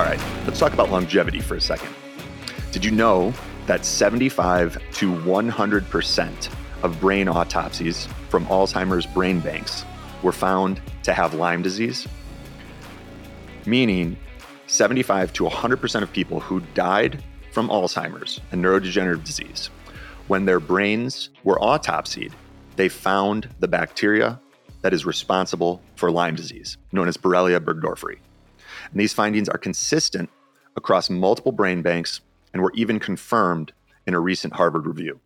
All right, let's talk about longevity for a second. Did you know that 75 to 100% of brain autopsies from Alzheimer's brain banks were found to have Lyme disease? Meaning, 75 to 100% of people who died from Alzheimer's and neurodegenerative disease, when their brains were autopsied, they found the bacteria that is responsible for Lyme disease, known as Borrelia burgdorferi. And these findings are consistent across multiple brain banks and were even confirmed in a recent Harvard review.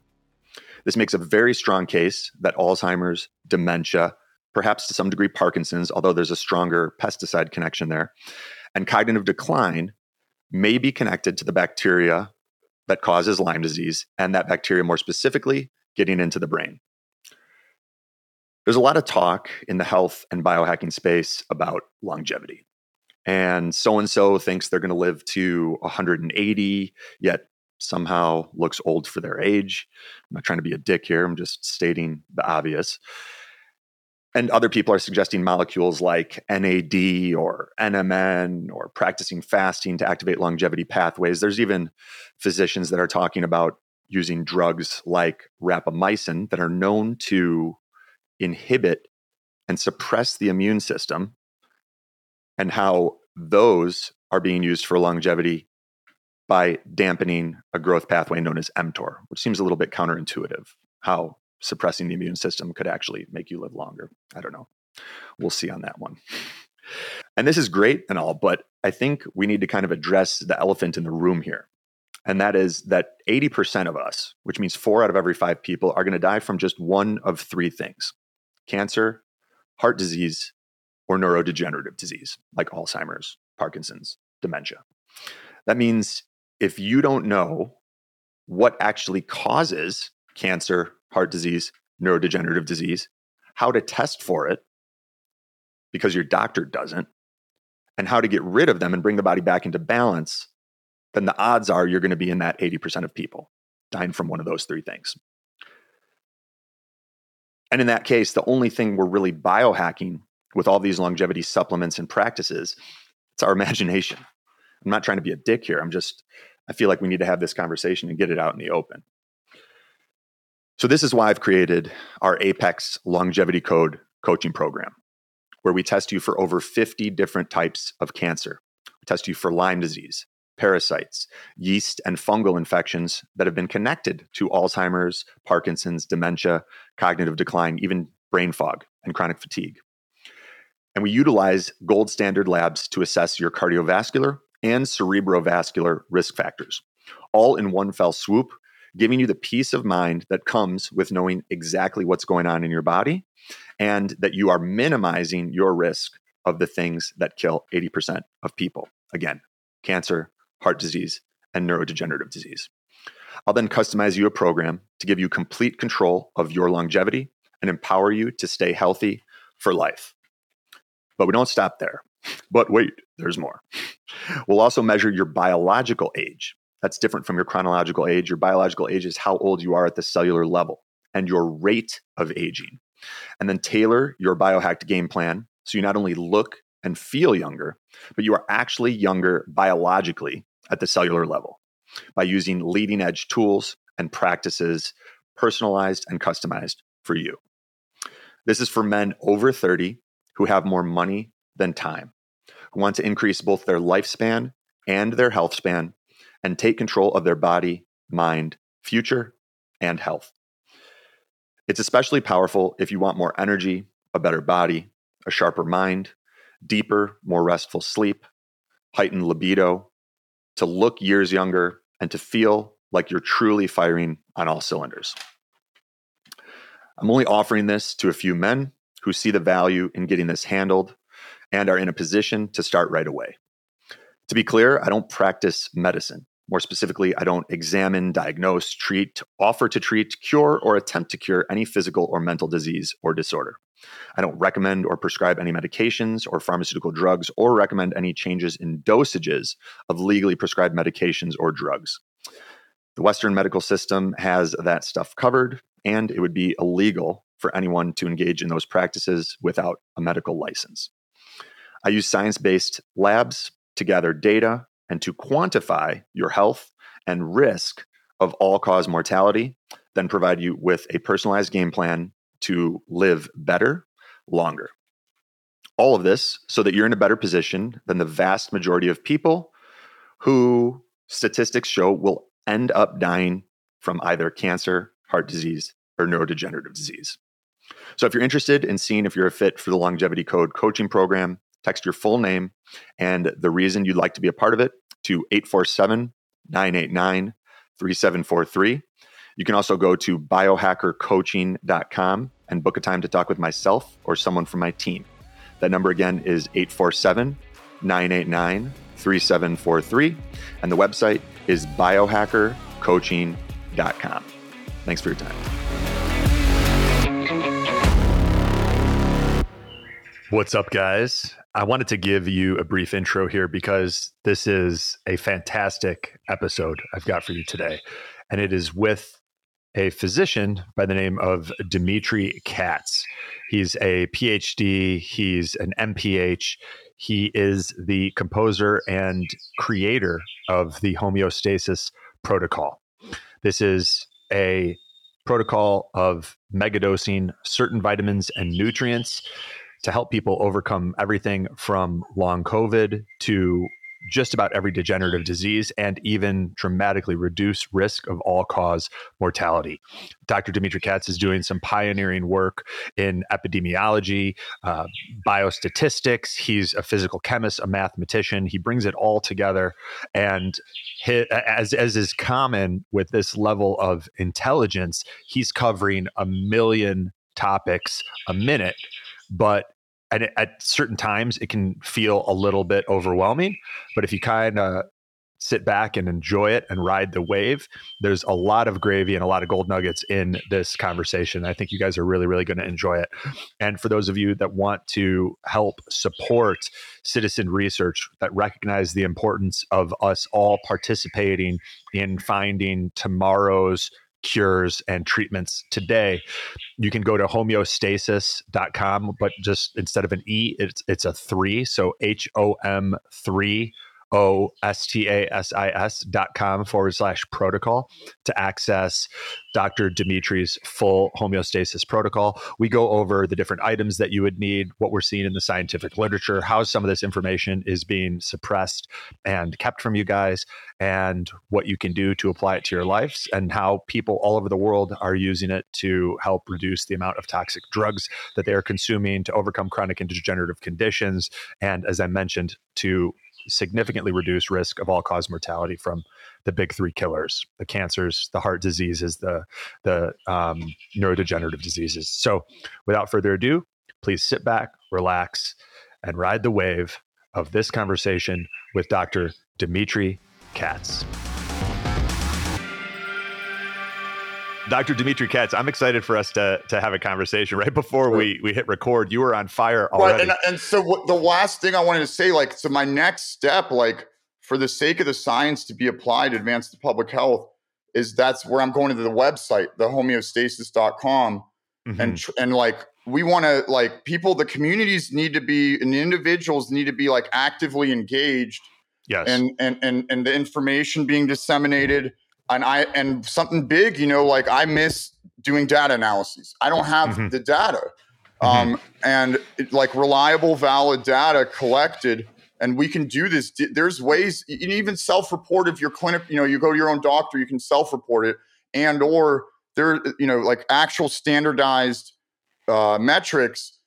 This makes a very strong case that Alzheimer's, dementia, perhaps to some degree Parkinson's, although there's a stronger pesticide connection there, and cognitive decline may be connected to the bacteria that causes Lyme disease, and that bacteria more specifically getting into the brain. There's a lot of talk in the health and biohacking space about longevity. And so and so thinks they're going to live to 180, yet somehow looks old for their age. I'm not trying to be a dick here, I'm just stating the obvious. And other people are suggesting molecules like NAD or NMN or practicing fasting to activate longevity pathways. There's even physicians that are talking about using drugs like rapamycin that are known to inhibit and suppress the immune system, and how those are being used for longevity by dampening a growth pathway known as mTOR, which seems a little bit counterintuitive. How suppressing the immune system could actually make you live longer. I don't know. We'll see on that one. And this is great and all, but I think we need to kind of address the elephant in the room here. And that is that 80% of us, which means four out of every five people, are going to die from just one of three things cancer, heart disease, or neurodegenerative disease like Alzheimer's, Parkinson's, dementia. That means if you don't know what actually causes cancer, heart disease, neurodegenerative disease, how to test for it because your doctor doesn't, and how to get rid of them and bring the body back into balance, then the odds are you're going to be in that 80% of people dying from one of those three things. And in that case, the only thing we're really biohacking with all these longevity supplements and practices, it's our imagination. I'm not trying to be a dick here. I'm just, I feel like we need to have this conversation and get it out in the open. So, this is why I've created our Apex Longevity Code coaching program, where we test you for over 50 different types of cancer. We test you for Lyme disease, parasites, yeast, and fungal infections that have been connected to Alzheimer's, Parkinson's, dementia, cognitive decline, even brain fog and chronic fatigue. And we utilize gold standard labs to assess your cardiovascular and cerebrovascular risk factors, all in one fell swoop, giving you the peace of mind that comes with knowing exactly what's going on in your body and that you are minimizing your risk of the things that kill 80% of people. Again, cancer, heart disease, and neurodegenerative disease. I'll then customize you a program to give you complete control of your longevity and empower you to stay healthy for life. But we don't stop there. But wait, there's more. We'll also measure your biological age. That's different from your chronological age. Your biological age is how old you are at the cellular level and your rate of aging. And then tailor your biohacked game plan so you not only look and feel younger, but you are actually younger biologically at the cellular level by using leading edge tools and practices personalized and customized for you. This is for men over 30 who have more money than time, who want to increase both their lifespan and their health span and take control of their body, mind, future, and health. It's especially powerful if you want more energy, a better body, a sharper mind, deeper, more restful sleep, heightened libido, to look years younger, and to feel like you're truly firing on all cylinders. I'm only offering this to a few men who see the value in getting this handled and are in a position to start right away. To be clear, I don't practice medicine. More specifically, I don't examine, diagnose, treat, offer to treat, cure, or attempt to cure any physical or mental disease or disorder. I don't recommend or prescribe any medications or pharmaceutical drugs or recommend any changes in dosages of legally prescribed medications or drugs. The Western medical system has that stuff covered, and it would be illegal for anyone to engage in those practices without a medical license. I use science based labs to gather data and to quantify your health and risk of all cause mortality, then provide you with a personalized game plan to live better, longer. All of this so that you're in a better position than the vast majority of people who statistics show will end up dying from either cancer, heart disease, or neurodegenerative disease. So if you're interested in seeing if you're a fit for the Longevity Code coaching program, text your full name and the reason you'd like to be a part of it to 847 989 3743. You can also go to biohackercoaching.com and book a time to talk with myself or someone from my team. That number again is 847 989 3743. And the website is biohackercoaching.com. Thanks for your time. What's up, guys? I wanted to give you a brief intro here because this is a fantastic episode I've got for you today. And it is with a physician by the name of Dmitry Kats. He's a PhD, he's an MPH. He is the composer and creator of the homeostasis protocol. This is a protocol of megadosing certain vitamins and nutrients to help people overcome everything from long COVID to just about every degenerative disease and even dramatically reduce risk of all cause mortality. Dr. Dmitry Kats is doing some pioneering work in epidemiology, uh, biostatistics. He's a physical chemist, a mathematician. He brings it all together. And his, as, as is common with this level of intelligence, he's covering a million topics a minute. But and at certain times it can feel a little bit overwhelming but if you kind of sit back and enjoy it and ride the wave there's a lot of gravy and a lot of gold nuggets in this conversation. I think you guys are really really going to enjoy it. And for those of you that want to help support citizen research that recognize the importance of us all participating in finding tomorrow's cures and treatments today, you can go to homeostasis.com, but just instead of an E, it's it's a three. So H O M three O S T A S I S dot com forward slash protocol to access Dr. Dmitry's full homeostasis protocol. We go over the different items that you would need, what we're seeing in the scientific literature, how some of this information is being suppressed and kept from you guys, and what you can do to apply it to your lives, and how people all over the world are using it to help reduce the amount of toxic drugs that they are consuming to overcome chronic and degenerative conditions. And as I mentioned, to significantly reduce risk of all cause mortality from the big three killers the cancers the heart diseases the the um, neurodegenerative diseases. So without further ado please sit back relax and ride the wave of this conversation with dr dmitry kats Dr. Dmitry Kats, I'm excited for us to to have a conversation. Right before we we hit record, you were on fire already. Right, and, and so what, the last thing I wanted to say, like, so my next step, like, for the sake of the science to be applied, advanced to public health, is that's where I'm going to the website, the homeostasis.com, mm-hmm. and and like we want to like people, the communities need to be and individuals need to be like actively engaged. Yes, and and and and the information being disseminated and I and something big, you know, like I miss doing data analyses. I don't have mm-hmm. the data, mm-hmm. um, and it, like reliable, valid data collected. And we can do this. There's ways, even self-report if your clinic, you know, you go to your own doctor, you can self-report it, and or there, you know, like actual standardized uh, metrics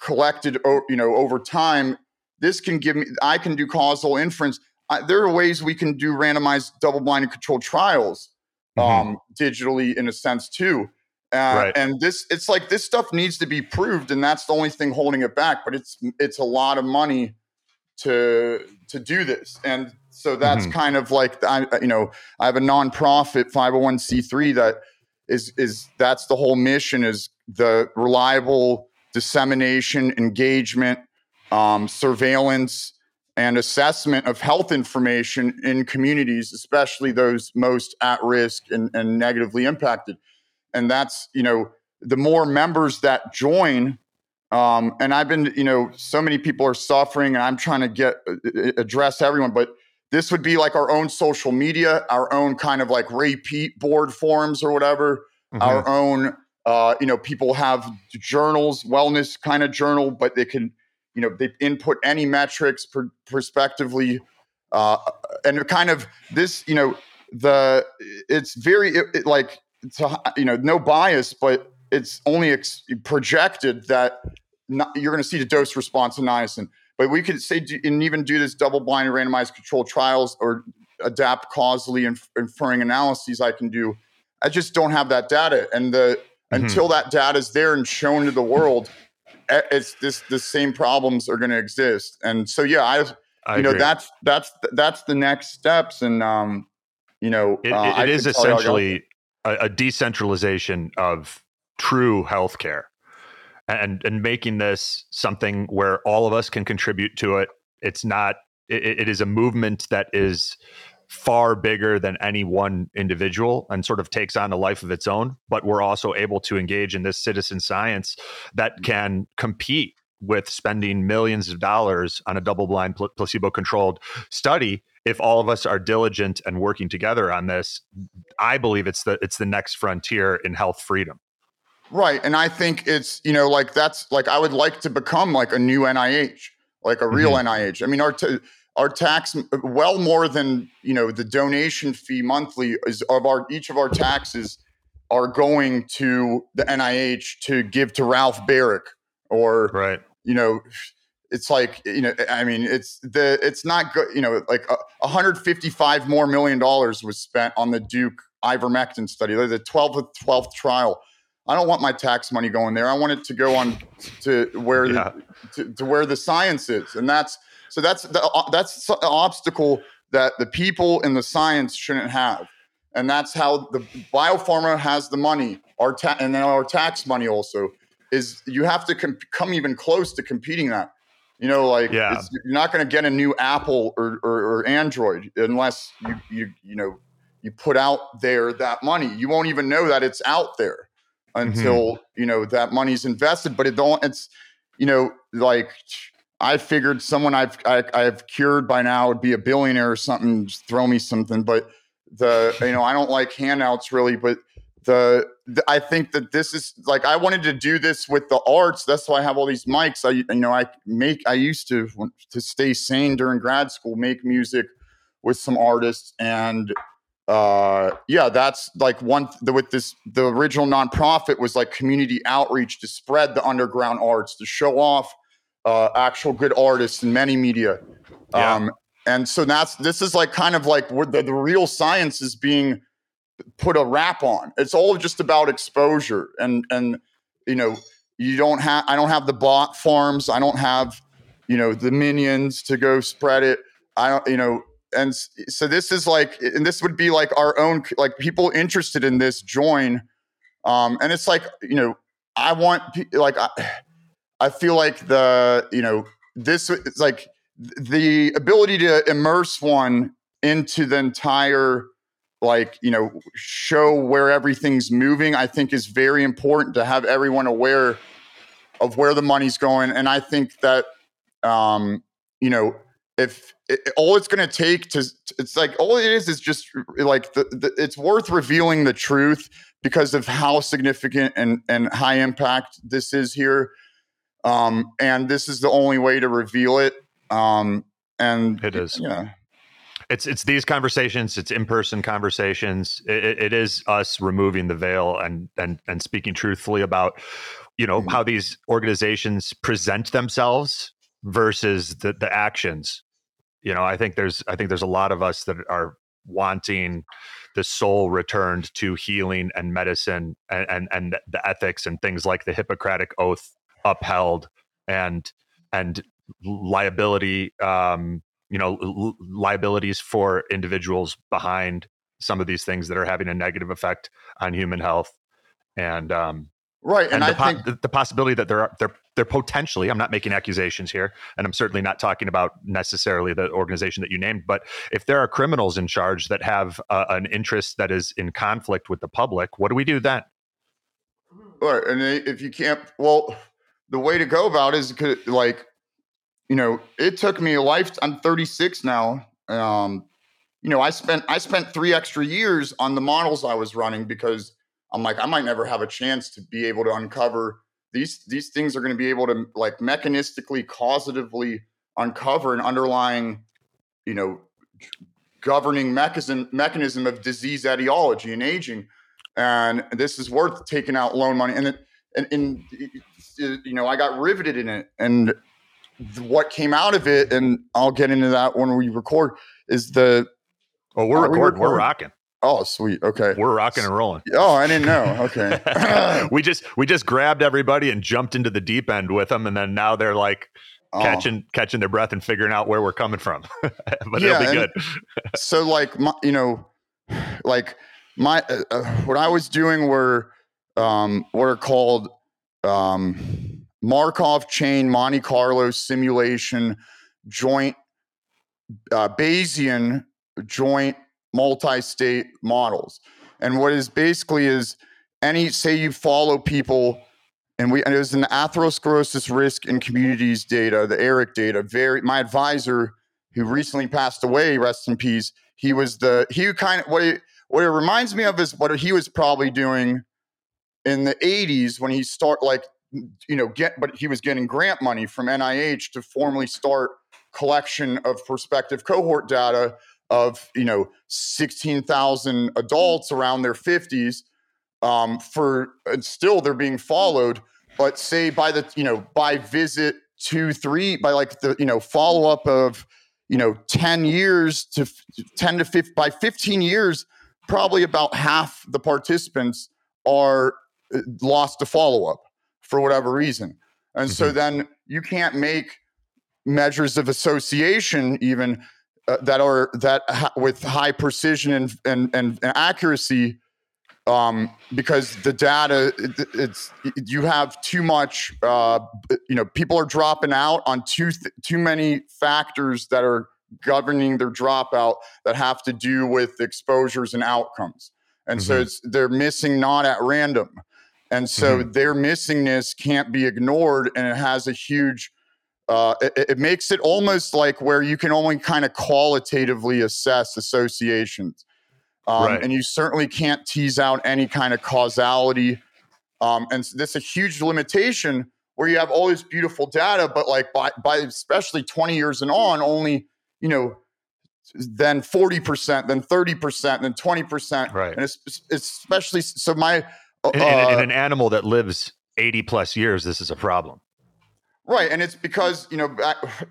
collected, you know, over time. This can give me. I can do causal inference there are ways we can do randomized double blind and controlled trials mm-hmm. um, digitally in a sense too. Uh, right. And this, it's like this stuff needs to be proved, and that's the only thing holding it back. But it's it's a lot of money to to do this, and so that's mm-hmm. kind of like I you know I have a nonprofit 501c3 that is is that's the whole mission is the reliable dissemination, engagement, um, surveillance, and assessment of health information in communities, especially those most at risk and, and negatively impacted. And that's, you know, the more members that join, Um, and I've been, you know, so many people are suffering, and I'm trying to get uh, address everyone. But this would be like our own social media, our own kind of like repeat board forums or whatever, mm-hmm. our own. Uh, you know, people have journals, wellness kind of journal, but they can, you know, they input any metrics per, prospectively, uh, and kind of this, you know, the it's very it, it, like it's a, you know no bias, but it's only ex- projected that not, you're going to see the dose response in niacin. But we could say and even do this double blind randomized controlled trials or adapt causally inf- inferring analyses. I can do. I just don't have that data, and the mm-hmm. until that data is there and shown to the world, it's this the same problems are going to exist. And so yeah, I, I you know that's that's that's the next steps, and um, you know, it, uh, it is essentially a, a decentralization of true healthcare. And and making this something where all of us can contribute to it. It's not it, it is a movement that is far bigger than any one individual and sort of takes on a life of its own but we're also able to engage in this citizen science that mm-hmm. can compete with spending millions of dollars on a double blind pl- placebo controlled study if all of us are diligent and working together on this i believe it's the it's the next frontier in health freedom Right. And I think it's, you know, like that's like I would like to become like a new NIH, like a real mm-hmm. NIH. I mean, our t- our tax well more than, you know, the donation fee monthly is of our each of our taxes are going to the NIH to give to Ralph Baric or right. you know, it's like you know i mean it's the it's not good you know like uh, 155 more million dollars was spent on the duke ivermectin study the 12th 12th trial I don't want my tax money going there. I want it to go on to where yeah. the, to, to, where the science is, and that's so that's the uh, that's the obstacle that the people in the science shouldn't have, and that's how the biopharma has the money. Our ta- and then our tax money also is you have to com- come even close to competing that. You know, like yeah. you're not going to get a new Apple or, or, or Android unless you you you know you put out there that money. You won't even know that it's out there until mm-hmm. you know that money's invested. But it don't. It's you know like I figured someone I've I, have i have cured by now would be a billionaire or something. Just throw me something. But the you know I don't like handouts really, but. The, the, I think that this is like I wanted to do this with the arts. That's why I have all these mics. I you know I make I used to to stay sane during grad school, make music with some artists, and uh yeah that's like one the, with this the original nonprofit was like community outreach to spread the underground arts to show off uh actual good artists in many media. Yeah. um and so that's this is like kind of like where the, the real science is being put a wrap on. It's all just about exposure and and you know you don't have i don't have the bot farms. I don't have you know the minions to go spread it. I don't you know and so this is like and this would be like our own like people interested in this join. Um and it's like you know i want like i, I feel like the you know this is like the ability to immerse one into the entire like you know show where everything's moving i think is very important to have everyone aware of where the money's going. And i think that um you know if it, all it's going to take to it's like all it is is just like the, the, it's worth revealing the truth because of how significant and and high impact this is here um and this is the only way to reveal it. Um and it is. yeah. It's it's these conversations it's in-person conversations. It, it is us removing the veil and and and speaking truthfully about you know mm-hmm. how these organizations present themselves versus the the actions. You know i think there's i think there's a lot of us that are wanting the soul returned to healing and medicine and and, and the ethics and things like the hippocratic oath upheld and and liability um you know l- liabilities for individuals behind some of these things that are having a negative effect on human health and um Right, and, and the, po- think- the possibility that there are there they're potentially I'm not making accusations here, and I'm certainly not talking about necessarily the organization that you named, but if there are criminals in charge that have uh, an interest that is in conflict with the public, what do we do then? Right, and if you can't, well, the way to go about is like, you know, it took me a life. I'm 36 now. Um, you know, I spent I spent three extra years on the models I was running because I'm like, I might never have a chance to be able to uncover these these things are going to be able to like mechanistically, causatively uncover an underlying, you know, governing mechanism mechanism of disease etiology and aging. And this is worth taking out loan money. And it, and, and you know, I got riveted in it. And what came out of it, and I'll get into that when we record, is the Oh, we're recording. We we're rocking. Oh, sweet. Okay. We're rocking and rolling. Oh, I didn't know. Okay. we just we just grabbed everybody and jumped into the deep end with them, and then now they're like oh. catching catching their breath and figuring out where we're coming from. but yeah, it'll be good. so, like, my, you know, like my uh, uh, what I was doing were um, what are called um, Markov chain Monte Carlo simulation joint uh, Bayesian joint multi-state models. And what is basically is any say you follow people and we and it was an atherosclerosis risk in communities data, the ARIC data. Very my advisor who recently passed away, rest in peace. He was the he kind of what it what it reminds me of is what he was probably doing in the 80s when he start like you know get but he was getting grant money from NIH to formally start collection of prospective cohort data of you know 16,000 adults around their 50s um, for still they're being followed but say by the you know by visit two three by like the you know follow up of you know 10 years to 10 to 15 by 15 years probably about half the participants are lost to follow up for whatever reason and mm-hmm. so then you can't make measures of association even uh, that are that ha- with high precision and and, and, and accuracy um, because the data it, it's you have too much uh, you know people are dropping out on too th- too many factors that are governing their dropout that have to do with exposures and outcomes and mm-hmm. so it's they're missing not at random and so mm-hmm. their missingness can't be ignored and it has a huge uh, it, it, makes it almost like where you can only kind of qualitatively assess associations. Um, right. And you certainly can't tease out any kind of causality. Um, and so is a huge limitation where you have all this beautiful data, but like by, by especially 20 years and on, only, you know, then 40%, then 30%, then 20%. Right. And it's, it's especially so my. In, in, in an animal that lives 80 plus years, this is a problem. Right, and it's because you know,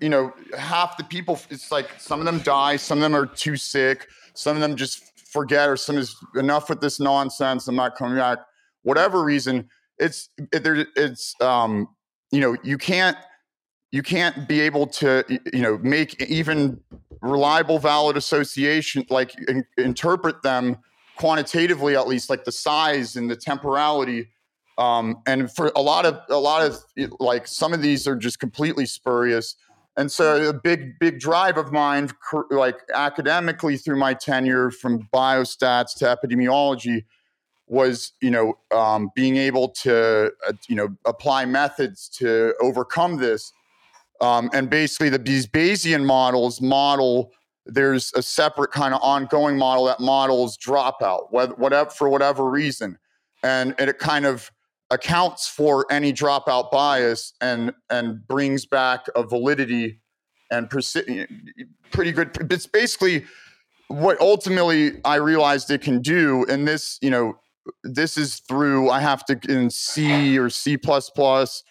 you know, half the people. It's like some of them die, some of them are too sick, some of them just forget, or some is enough with this nonsense. I'm not coming back. Whatever reason, it's it, there. It's um, you know, you can't you can't be able to you know make even reliable, valid association like in, interpret them quantitatively at least, like the size and the temporality um, and for a lot of a lot of like some of these are just completely spurious. And so a big big drive of mine, like academically through my tenure from biostats to epidemiology, was you know um, being able to uh, you know apply methods to overcome this. Um, and basically, the, these Bayesian models model there's a separate kind of ongoing model that models dropout, whatever for whatever reason, and, and it kind of accounts for any dropout bias and and brings back a validity and persi- pretty good it's basically what ultimately i realized it can do and this you know this is through i have to in c or c++ plus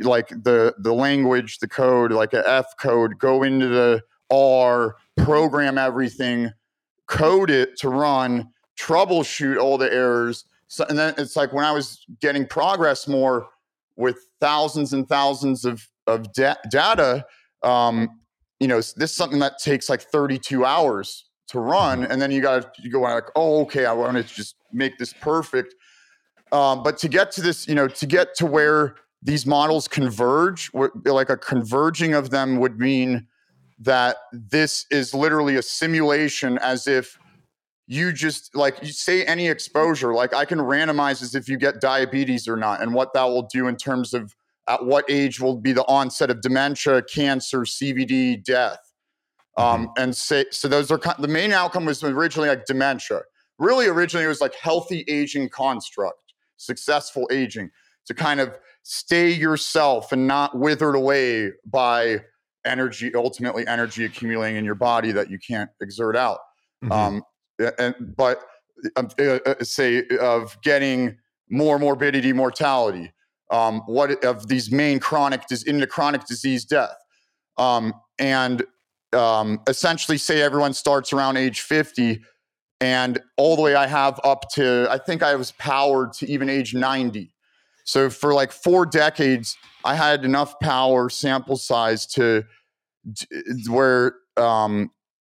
like the the language the code like a f code go into the r program everything code it to run troubleshoot all the errors so, and then it's like when I was getting progress more with thousands and thousands of of da- data, um, you know, this is something that takes like 32 hours to run, and then you got to you go like, oh, okay, I want to just make this perfect. Um, but to get to this, you know, to get to where these models converge, like a converging of them would mean that this is literally a simulation as if you just like you say any exposure like i can randomize as if you get diabetes or not and what that will do in terms of at what age will be the onset of dementia, cancer, CVD, death. Um, mm-hmm. And say, so those are the main outcome was originally like dementia. Really, originally it was like healthy aging construct, successful aging to kind of stay yourself and not withered away by energy, ultimately energy accumulating in your body that you can't exert out. Mm-hmm. Um, and, but um, uh, uh, say of getting more morbidity, mortality, um, what of these main chronic into chronic disease death, um, and um, essentially say everyone starts around age 50 and all the way I have up to I think I was powered to even age 90 so for like four decades, I had enough power sample size to where um,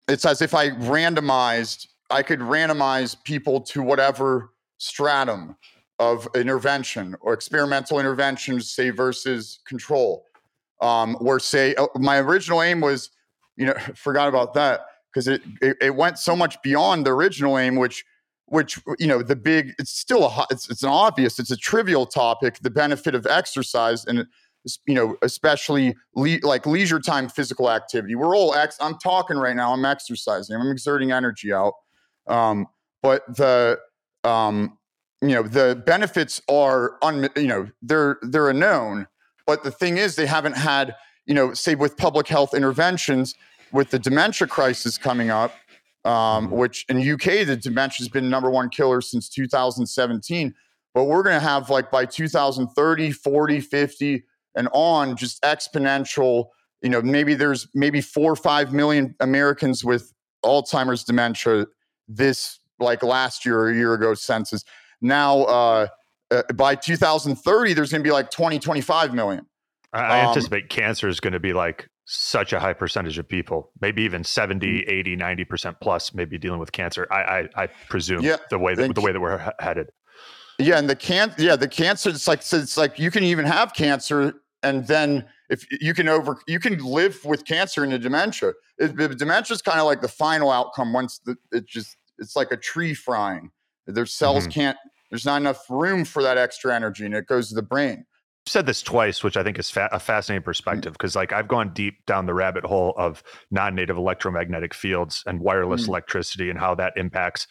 it's as if I randomized, I could randomize people to whatever stratum of intervention or experimental intervention, say versus control. Um, where say uh, my original aim was, you know, forgot about that because it, it, it went so much beyond the original aim, which which you know the big it's still a it's, it's an obvious it's a trivial topic the benefit of exercise and you know especially le- like leisure time physical activity we're all ex i'm talking right now i'm exercising i'm exerting energy out um, but the um, you know the benefits are un, you know they're they're a known but the thing is they haven't had you know say with public health interventions with the dementia crisis coming up um, mm-hmm. which in UK, the dementia has been number one killer since 2017. But we're going to have like by 2030, 40, 50, and on just exponential. You know, maybe there's maybe four or five million Americans with Alzheimer's dementia this like last year or a year ago census. Now, uh, uh, by 2030, there's going to be like 20, 25 million. I, um, anticipate cancer is going to be like such a high percentage of people, maybe even 70, mm. 80, 90% plus maybe dealing with cancer. I I, I presume yeah, the way that the way that we're headed. Yeah, and the can yeah, the cancer it's like it's like you can even have cancer and then if you can over you can live with cancer and the dementia. It, dementia is kind of like the final outcome once the, it just it's like a tree frying. Their cells mm-hmm. can't there's not enough room for that extra energy and it goes to the brain said this twice, which I think is fa- a fascinating perspective because, like, I've gone deep down the rabbit hole of non-native electromagnetic fields and wireless mm. electricity and how that impacts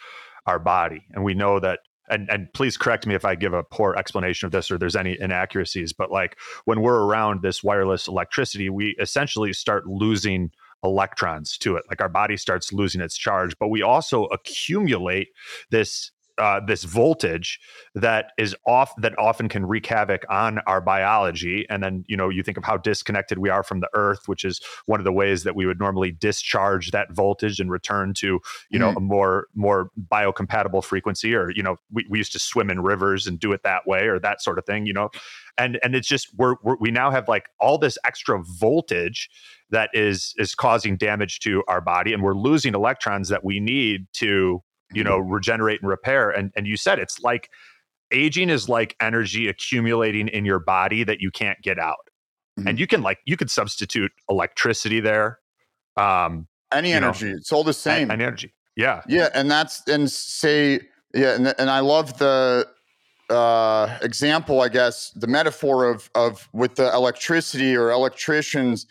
our body. And we know that. And, and please correct me if I give a poor explanation of this or there's any inaccuracies. But like when we're around this wireless electricity, we essentially start losing electrons to it. Like our body starts losing its charge, but we also accumulate this uh, this voltage that is off that often can wreak havoc on our biology and then you know you think of how disconnected we are from the earth which is one of the ways that we would normally discharge that voltage and return to you know mm. a more more biocompatible frequency or you know we, we used to swim in rivers and do it that way or that sort of thing you know and and it's just we're, we're we now have like all this extra voltage that is is causing damage to our body and we're losing electrons that we need to you know regenerate and repair and and you said it's like aging is like energy accumulating in your body that you can't get out. Mm-hmm. and you can like you could substitute electricity there um any energy know, it's all the same. any energy yeah. Yeah and that's and say yeah and, and i love the uh example i guess the metaphor of of with the electricity or electricians.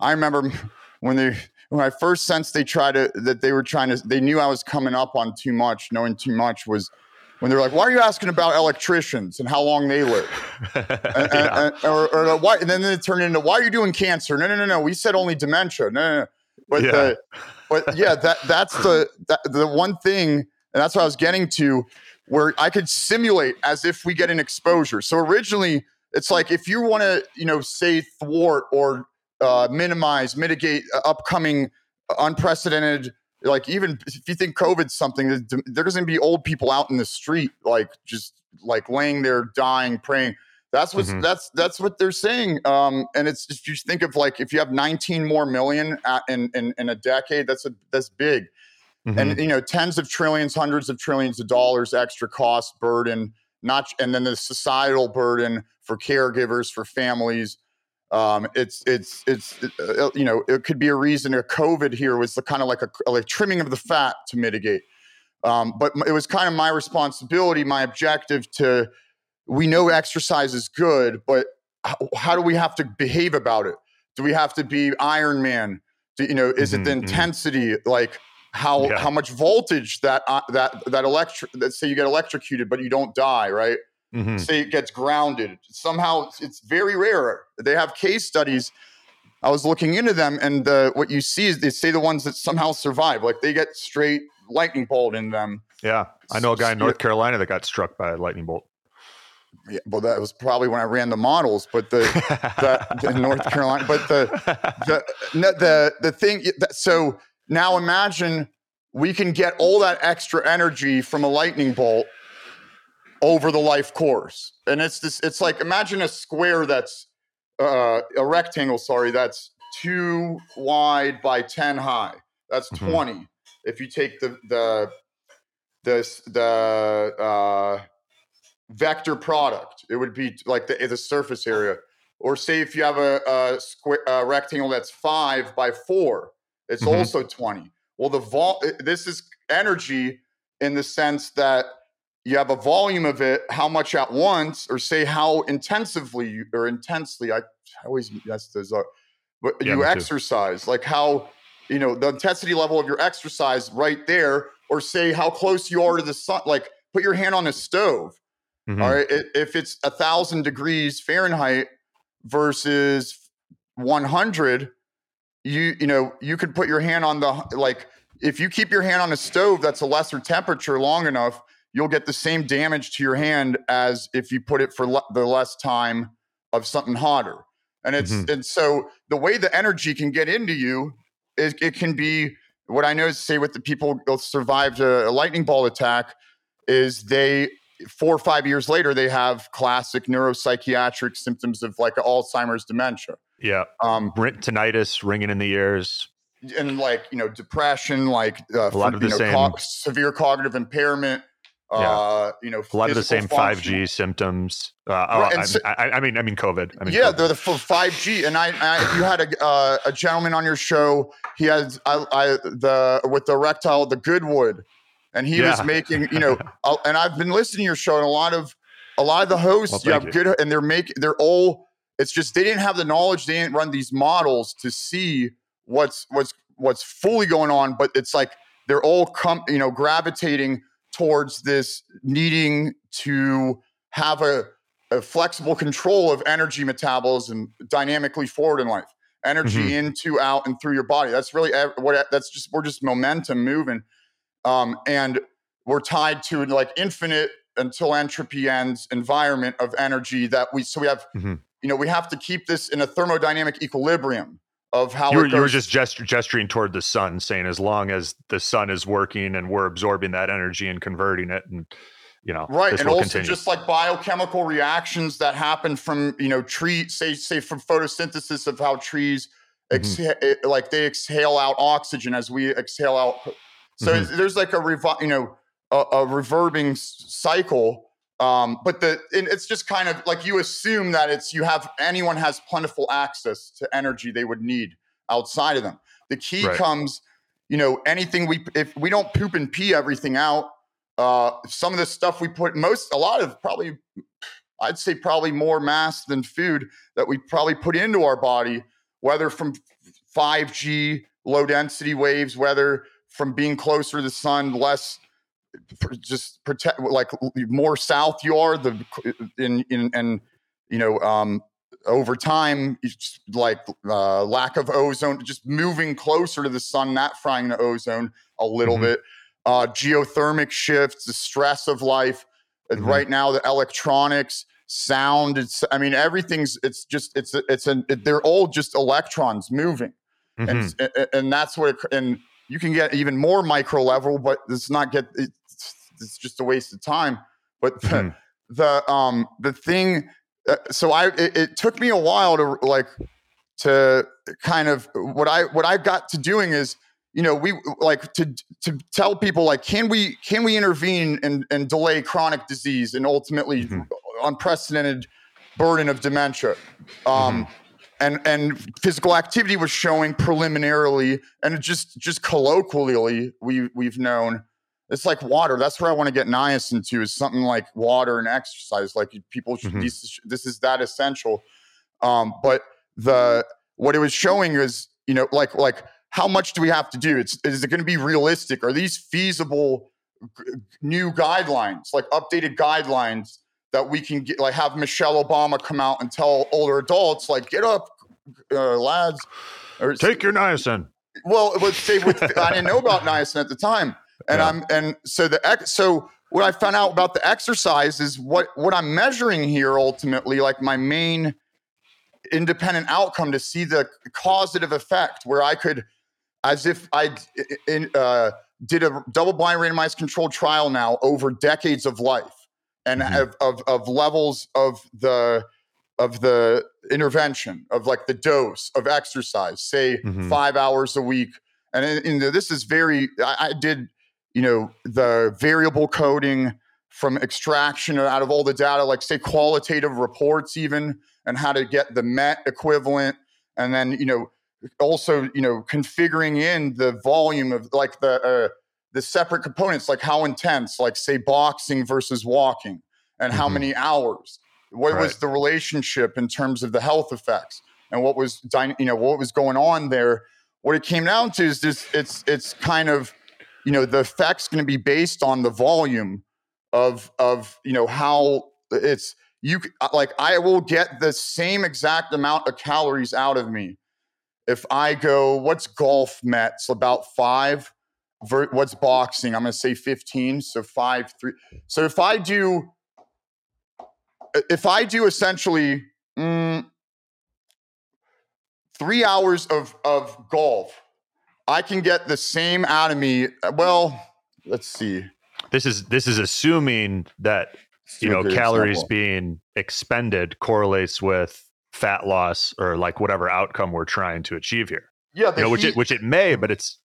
I remember when they when I first sensed they tried to that they were trying to they knew I was coming up on too much, knowing too much was when they're like, "Why are you asking about electricians and how long they live?" and, yeah. and, or, or why, and then it turned into, "Why are you doing cancer?" No, no, no, no. We said only dementia. No, no, no. But yeah. the, but yeah, that that's the that, the one thing, and that's what I was getting to, where I could simulate as if we get an exposure. So originally, it's like if you want to, you know, say thwart or uh, minimize, mitigate uh, upcoming unprecedented. Like even if you think COVID's something, there's going to be old people out in the street, like just like laying there, dying, praying. That's what mm-hmm. that's that's what they're saying. Um, and it's just you think of like if you have 19 more million at, in, in in a decade, that's a that's big. Mm-hmm. And you know, tens of trillions, hundreds of trillions of dollars extra cost burden, not and then the societal burden for caregivers, for families. Um, it's it's it's uh, you know it could be a reason a COVID here was the kind of like a like trimming of the fat to mitigate. Um, but it was kind of my responsibility, my objective to. We know exercise is good, but how, how do we have to behave about it? Do we have to be Iron Man? Do, you know, is it the Mhm, mhm. intensity? Like how Yeah. how much voltage that uh, that that electric? That say you get electrocuted, but you don't die, right? Mhm. say it gets grounded. Somehow it's, very rare. They have case studies. I was looking into them, and uh, what you see is they say the ones that somehow survive, like they get straight lightning bolt in them. Yeah, I know a guy in North Carolina that got struck by a lightning bolt. Yeah, well, that was probably when I ran the models, but the, the in North Carolina, but the the the the thing. that- So now imagine we can get all that extra energy from a lightning bolt over the life course, and it's this. It's like imagine a square that's uh, a rectangle. Sorry, that's two wide by ten high. That's Mhm. 20 If you take the the this the uh, vector product, it would be like the the surface area. Or say if you have a, a square a rectangle that's five by four, it's Mhm. also twenty. Well, the vol this is energy in the sense that you have a volume of it, how much at once, or say how intensively you, or intensely. I, I always that's those are, but Yeah, you me too. exercise, like how you know the intensity level of your exercise right there, or say how close you are to the sun. Like put your hand on a stove. Mhm. All right, if it's a thousand degrees Fahrenheit versus 100, you you know you could put your hand on the like if you keep your hand on a stove that's a lesser temperature long enough, you'll get the same damage to your hand as if you put it for le- the less time of something hotter. And it's Mhm. and so the way the energy can get into you is it can be what I know is say with the people who survived a, a lightning ball attack is they four or five years later they have classic neuropsychiatric symptoms of like Alzheimer's dementia. Yeah, Um, tinnitus, ringing in the ears. and like you know depression like uh, A lot of you the know, same- co- severe cognitive impairment uh you know A lot of the same five G symptoms. Uh, oh, Right, so- I, I mean, I mean COVID. I mean, yeah COVID. they're the 5g and i, I you had a uh, a gentleman on your show he had I, I the with the erectile the goodwood and he was making you know and i've been listening to your show and a lot of a lot of the hosts Well, you have you. good and they're making they're all it's just they didn't have the knowledge they didn't run these models to see what's what's what's fully going on but it's like they're all come you know gravitating towards this needing to have a, a flexible control of energy metabolism dynamically forward in life energy Mhm. into out and through your body that's really what that's just we're just momentum moving um and we're tied to like infinite until entropy ends environment of energy that we so we have Mhm. you know we have to keep this in a thermodynamic equilibrium of how you were, you were just gestur- gesturing toward the sun, saying as long as the sun is working and we're absorbing that energy and converting it, and you know, right and also continue. just like biochemical reactions that happen from you know tree say say from photosynthesis of how trees Mhm. exhale like they exhale out oxygen as we exhale out so Mhm. there's like a revi- you know a, a reverbing cycle um but the and it's just kind of like you assume that it's you have anyone has plentiful access to energy they would need outside of them the key Right. comes you know anything we if we don't poop and pee everything out uh some of the stuff we put most a lot of probably i'd say probably more mass than food that we probably put into our body whether from 5g low density waves whether from being closer to the sun less just protect like more south you are the in in and you know um over time it's just like uh, lack of ozone just moving closer to the sun not frying the ozone a little Mhm. bit uh geothermic shifts the stress of life And Mhm. right now the electronics sound it's i mean everything's it's just it's it's an it, they're all just electrons moving Mhm. and and, that's what it, and you can get even more micro level but it's not get it's, it's just a waste of time but the, Mhm. the um the thing uh, so i it, it took me a while to like to kind of what i what i got to doing is you know we like to to tell people like can we can we intervene and and delay chronic disease and ultimately Mhm. unprecedented burden of dementia um and and physical activity was showing preliminarily and just just colloquially we we've known it's like water that's where i want to get niacin to is something like water and exercise like people should Mhm. this, is, this is that essential Um, but the what it was showing is, you know, like like how much do we have to do? It's is it going to be realistic? Are these feasible g- new guidelines, like updated guidelines that we can get? Like have Michelle Obama come out and tell older adults, like, get up, uh, lads, or take your niacin. Well, let's say with I didn't know about niacin at the time, and yeah. I'm and so the so what I found out about the exercise is what what I'm measuring here ultimately, like my main independent outcome to see the causative effect, where I could, as if I in, uh, did a double blind randomized controlled trial now over decades of life and mm-hmm. of, of of levels of the of the intervention of like the dose of exercise, say mm-hmm. five hours a week. And, and this is very, I, I, did, you know, the variable coding from extraction out of all the data, like say qualitative reports, even, and how to get the MET equivalent. And then, you know, also, you know, configuring in the volume of like the, uh, the separate components, like how intense, like say boxing versus walking, and mm-hmm. how many hours what right. was the relationship in terms of the health effects and what was you know what was going on there? What it came down to is just it's it's kind of you know the effects going to be based on the volume of of you know how it's you uh, like I will get the same exact amount of calories out of me if I go what's golf Mets about five what's boxing? I'm going to say 15 so 5 3 so if I do if I do essentially mm, three hours of, of golf, I can get the same out of me. Uh, well, let's see. This is this is assuming that you know calories example. being expended correlates with fat loss or like whatever outcome we're trying to achieve here. Yeah, you know, which it which it may, but it's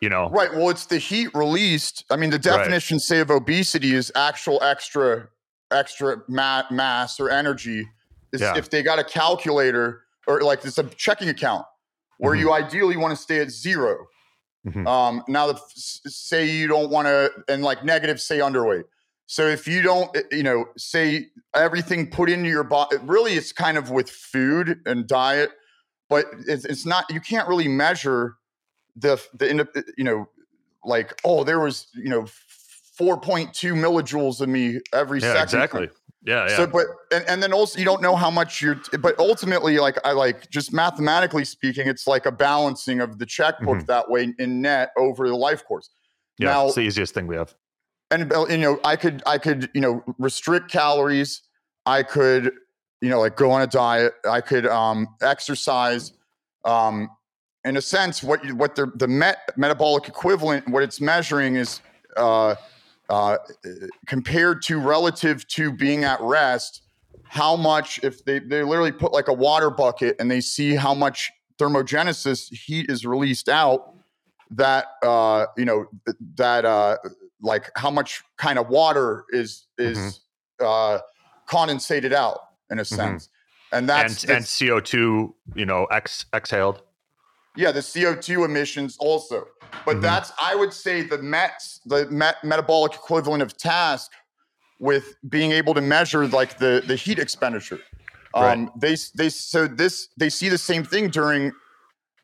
you know right. Well, it's the heat released. I mean, the definition right. say of obesity is actual extra extra ma- mass or energy is yeah. if they got a calculator or like it's a checking account where mm-hmm. you ideally want to stay at 0 mm-hmm. Um, now, the, say you don't want to, and like negative, say underweight. So if you don't, eh, you know, say everything put into your body, really, it's kind of with food and diet, but it's, it's not. You can't really measure the the eh, you know, like oh, there was you know 4.2 millijoules of me every yeah, second. Exactly. Yeah, yeah. So, but and, and then also you don't know how much you're. But ultimately, like I like just mathematically speaking, it's like a balancing of the checkbook mm-hmm. that way in net over the life course. Yeah, now, it's the easiest thing we have. And you know, I could I could you know restrict calories. I could you know like go on a diet. I could um exercise. Um, in a sense, what you, what the the met, metabolic equivalent, what it's measuring is uh uh, compared to relative to being at rest, how much if they, they literally put like a water bucket and they see how much thermogenesis heat is released out that uh you know that uh like how much kind of water is is mm-hmm. uh condensated out in a mm-hmm. sense mm-hmm. and that's and, and co2 you know ex exhaled yeah the co2 emissions also but mm-hmm. that's I would say the METs, the met, metabolic equivalent of task with being able to measure like the the heat expenditure. Um, right. They they so this they see the same thing during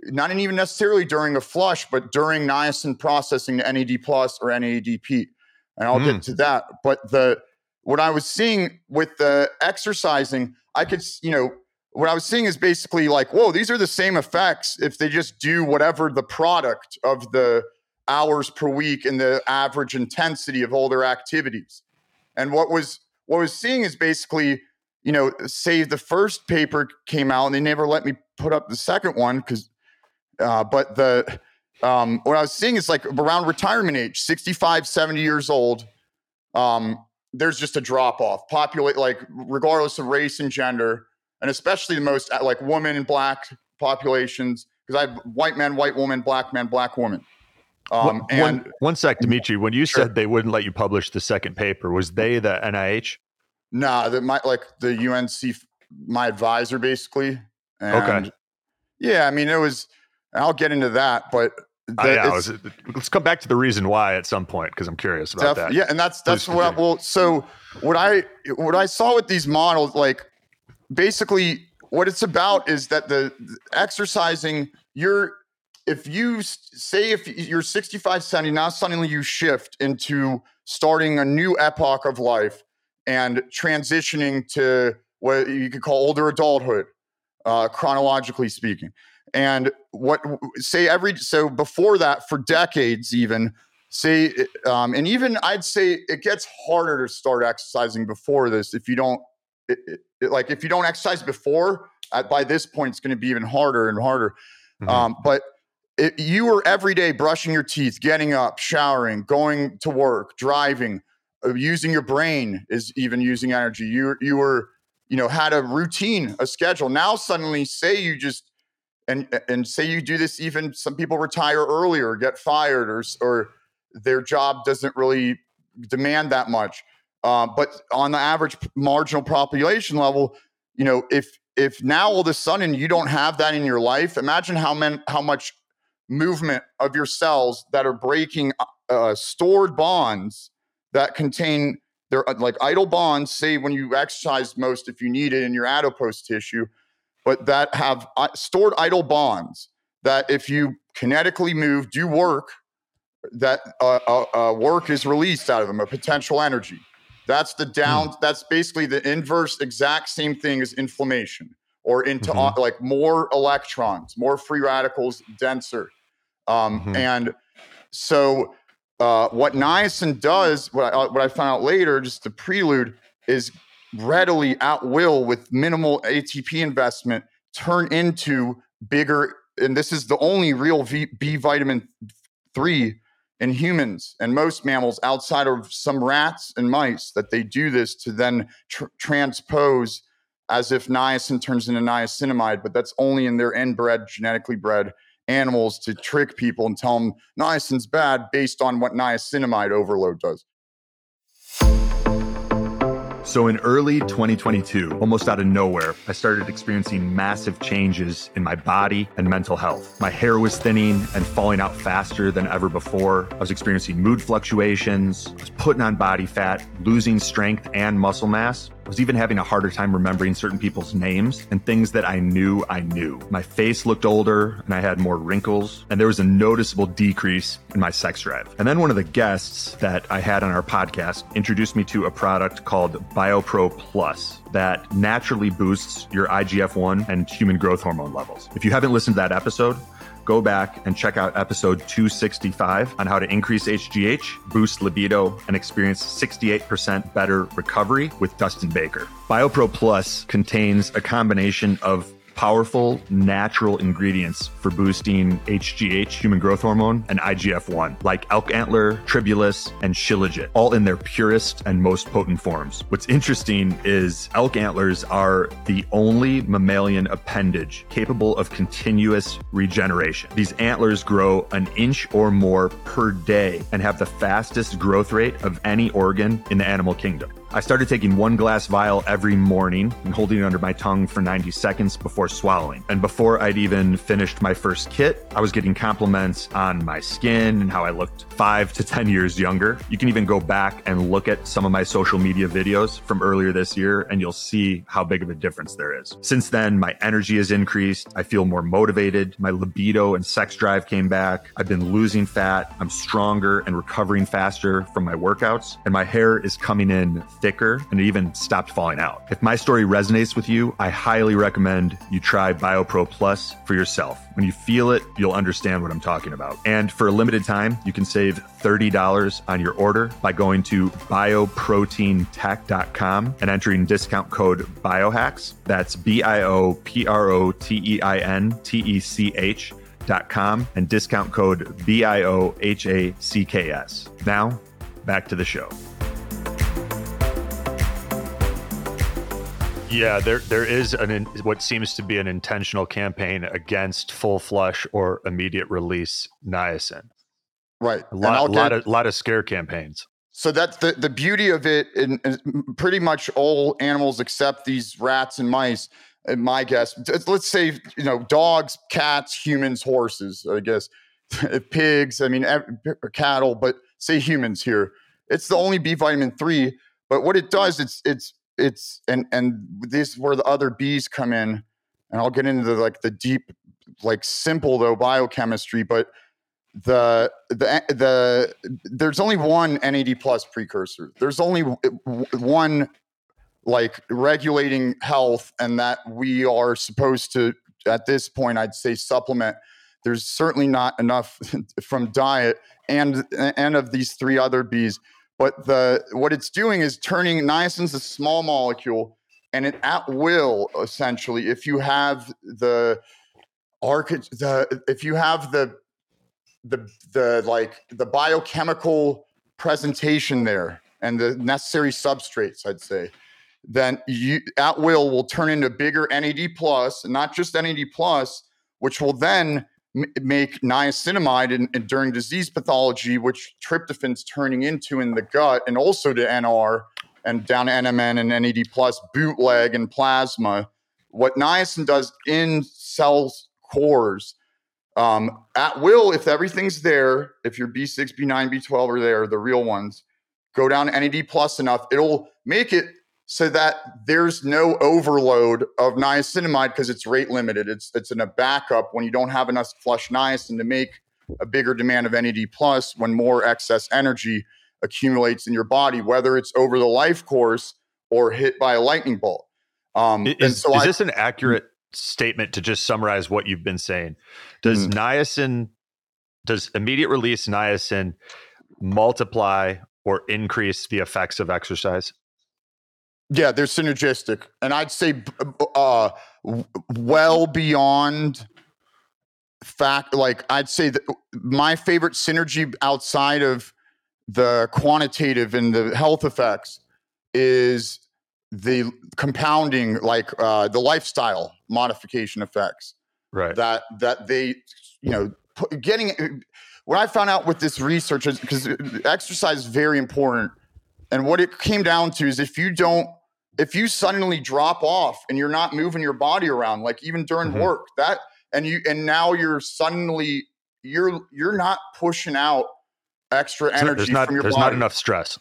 not even necessarily during a flush, but during niacin processing to NAD plus or NADP, and I'll mm. get to that. But the what I was seeing with the exercising, I could you know what I was seeing is basically like, whoa, these are the same effects if they just do whatever the product of the hours per week and the average intensity of all their activities. And what was what was seeing is basically, you know, say the first paper came out and they never let me put up the second one because, uh, but the um, what I was seeing is like around retirement age, 65, 70 years old, um, there's just a drop off. Populate like regardless of race and gender and especially the most uh, like woman and black populations because I have white man, white woman, black man, black woman. Um, and one, one sec, Dmitry, when you sure. said they wouldn't let you publish the second paper, was they the NIH? Nah, that might like the UNC, my advisor basically. And okay. Yeah, I mean it was. I'll get into that, but yeah, was, let's come back to the reason why at some point because I'm curious about def- that. Yeah, and that's that's Please what I, well. So what I what I saw with these models, like basically what it's about is that the, the exercising you're if you say if you're 65 70 now suddenly you shift into starting a new epoch of life and transitioning to what you could call older adulthood uh, chronologically speaking. And what say every so before that for decades even say um, and even i'd say it gets harder to start exercising before this if you don't it, it, like if you don't exercise before by this point it's going to be even harder and harder. Mm-hmm. um, but it, you were every day brushing your teeth getting up showering going to work driving uh, using your brain is even using energy. You you were you know had a routine a schedule. Now suddenly say you just and and say you do this even some people retire earlier get fired or or their job doesn't really demand that much uh, but on the average marginal population level you know if if now all of a sudden you don't have that in your life imagine how men how much movement of your cells that are breaking uh, uh stored bonds that contain they're uh, like idle bonds say when you exercise most if you need it in your adipose tissue but that have stored idle bonds that if you kinetically move do work that uh, uh, work is released out of them a potential energy that's the down mm. that's basically the inverse exact same thing as inflammation or into mm-hmm. like more electrons more free radicals denser um, mm-hmm. and so uh, what niacin does what I, what I found out later just the prelude is readily at will with minimal ATP investment turn into bigger. And this is the only real v, B vitamin three in humans and most mammals outside of some rats and mice that they do this to then tr- transpose as if niacin turns into niacinamide, but that's only in their inbred, genetically bred animals to trick people and tell them niacin's bad based on what niacinamide overload does. So, in early 2022, almost out of nowhere, I started experiencing massive changes in my body and mental health. My hair was thinning and falling out faster than ever before. I was experiencing mood fluctuations, I was putting on body fat, losing strength and muscle mass was even having a harder time remembering certain people's names and things that I knew I knew. My face looked older and I had more wrinkles, and there was a noticeable decrease in my sex drive. And then one of the guests that I had on our podcast introduced me to a product called BioPro Plus that naturally boosts your IGF 1 and human growth hormone levels. If you haven't listened to that episode, go back and check out episode 265 on how to increase HGH, boost libido, and experience 68% better recovery with Dustin Baker. BioPro Plus contains a combination of powerful natural ingredients for boosting HGH, human growth hormone, and IGF 1, like elk antler, tribulus, and shilajit, all in their purest and most potent forms. What's interesting is elk antlers are the only mammalian appendage capable of continuous regeneration. These antlers grow an inch or more per day and have the fastest growth rate of any organ in the animal kingdom. I started taking one glass vial every morning and holding it under my tongue for 90 seconds before swallowing. And before I'd even finished my first kit, I was getting compliments on my skin and how I looked five to 10 years younger. You can even go back and look at some of my social media videos from earlier this year, and you'll see how big of a difference there is. Since then, my energy has increased. I feel more motivated. My libido and sex drive came back. I've been losing fat. I'm stronger and recovering faster from my workouts, and my hair is coming in thicker and it even stopped falling out. If my story resonates with you, I highly recommend you try BioPro Plus for yourself. When you feel it, you'll understand what I'm talking about. And for a limited time, you can save $30 on your order by going to bioproteintech.com and entering discount code BIOHACKS. That's B I O P R O T E I N T E C H. Dot com and discount code B I O H A C K S. Now, back to the show. Yeah, there there is an what seems to be an intentional campaign against full flush or immediate release niacin. Right, a lot, lot of lot of scare campaigns. So that's the the beauty of it. In, in pretty much all animals except these rats and mice. In my guess, let's say you know dogs, cats, humans, horses. I guess pigs. I mean cattle, but say humans here. It's the only B vitamin three. But what it does, it's it's it's and and this is where the other bees come in and I'll get into the, like the deep, like simple though biochemistry, but the the eh, the there's only one NAD plus precursor. There's only one like regulating health, and that we are supposed to at this point, I'd say supplement. There's certainly not enough from diet and and of these three other Bs. But the what it's doing is turning niacin's a small molecule, and it at will essentially. If you have the the if you have the the the like the biochemical presentation there and the necessary substrates, I'd say, then you at will will turn into bigger NAD plus, not just NAD plus, which will then make niacinamide in, in, during disease pathology, which tryptophan's turning into in the gut, and also to NR and down to NMN and NAD plus bootleg and plasma. What niacin does in cells cores um, at will, if everything's there, if your B6, B9, B12 are there, the real ones, go down NAD plus enough, it'll make it so that there's no overload of niacinamide because it's rate limited. It's it's in a backup when you don't have enough flush niacin to make a bigger demand of NAD plus when more excess energy accumulates in your body, whether it's over the life course or hit by a lightning bolt. Um, is, so is I, this an accurate statement to just summarize what you've been saying? Does mm. niacin, does immediate release niacin multiply or increase the effects of exercise? Yeah, they're synergistic, and I'd say uh, well beyond fact. Like I'd say that my favorite synergy outside of the quantitative and the health effects is the compounding, like uh, the lifestyle modification effects. Right. That that they, you know, getting. What I found out with this research is because exercise is very important, and what it came down to is if you don't if you suddenly drop off and you're not moving your body around like even during mm-hmm. work that and you and now you're suddenly you're you're not pushing out extra energy there's not, from your there's body. not enough stress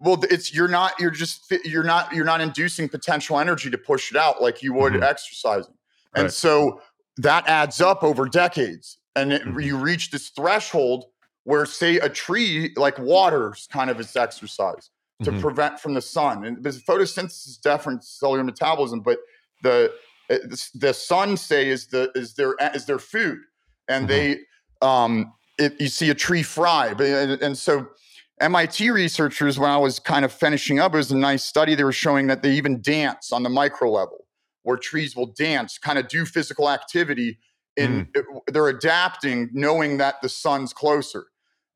well it's you're not you're just you're not you're not inducing potential energy to push it out like you would mm-hmm. exercising and right. so that adds up over decades and it, mm-hmm. you reach this threshold where say a tree like waters kind of its exercise to mm-hmm. prevent from the sun. And because photosynthesis is different cellular metabolism, but the eh, the sun say is the is their is their food, and mm-hmm. they um it, you see a tree fry, but and, and so. MIT researchers, when I was kind of finishing up, it was a nice study. They were showing that they even dance on the micro level, where trees will dance, kind of do physical activity. In mm. they're adapting, knowing that the sun's closer.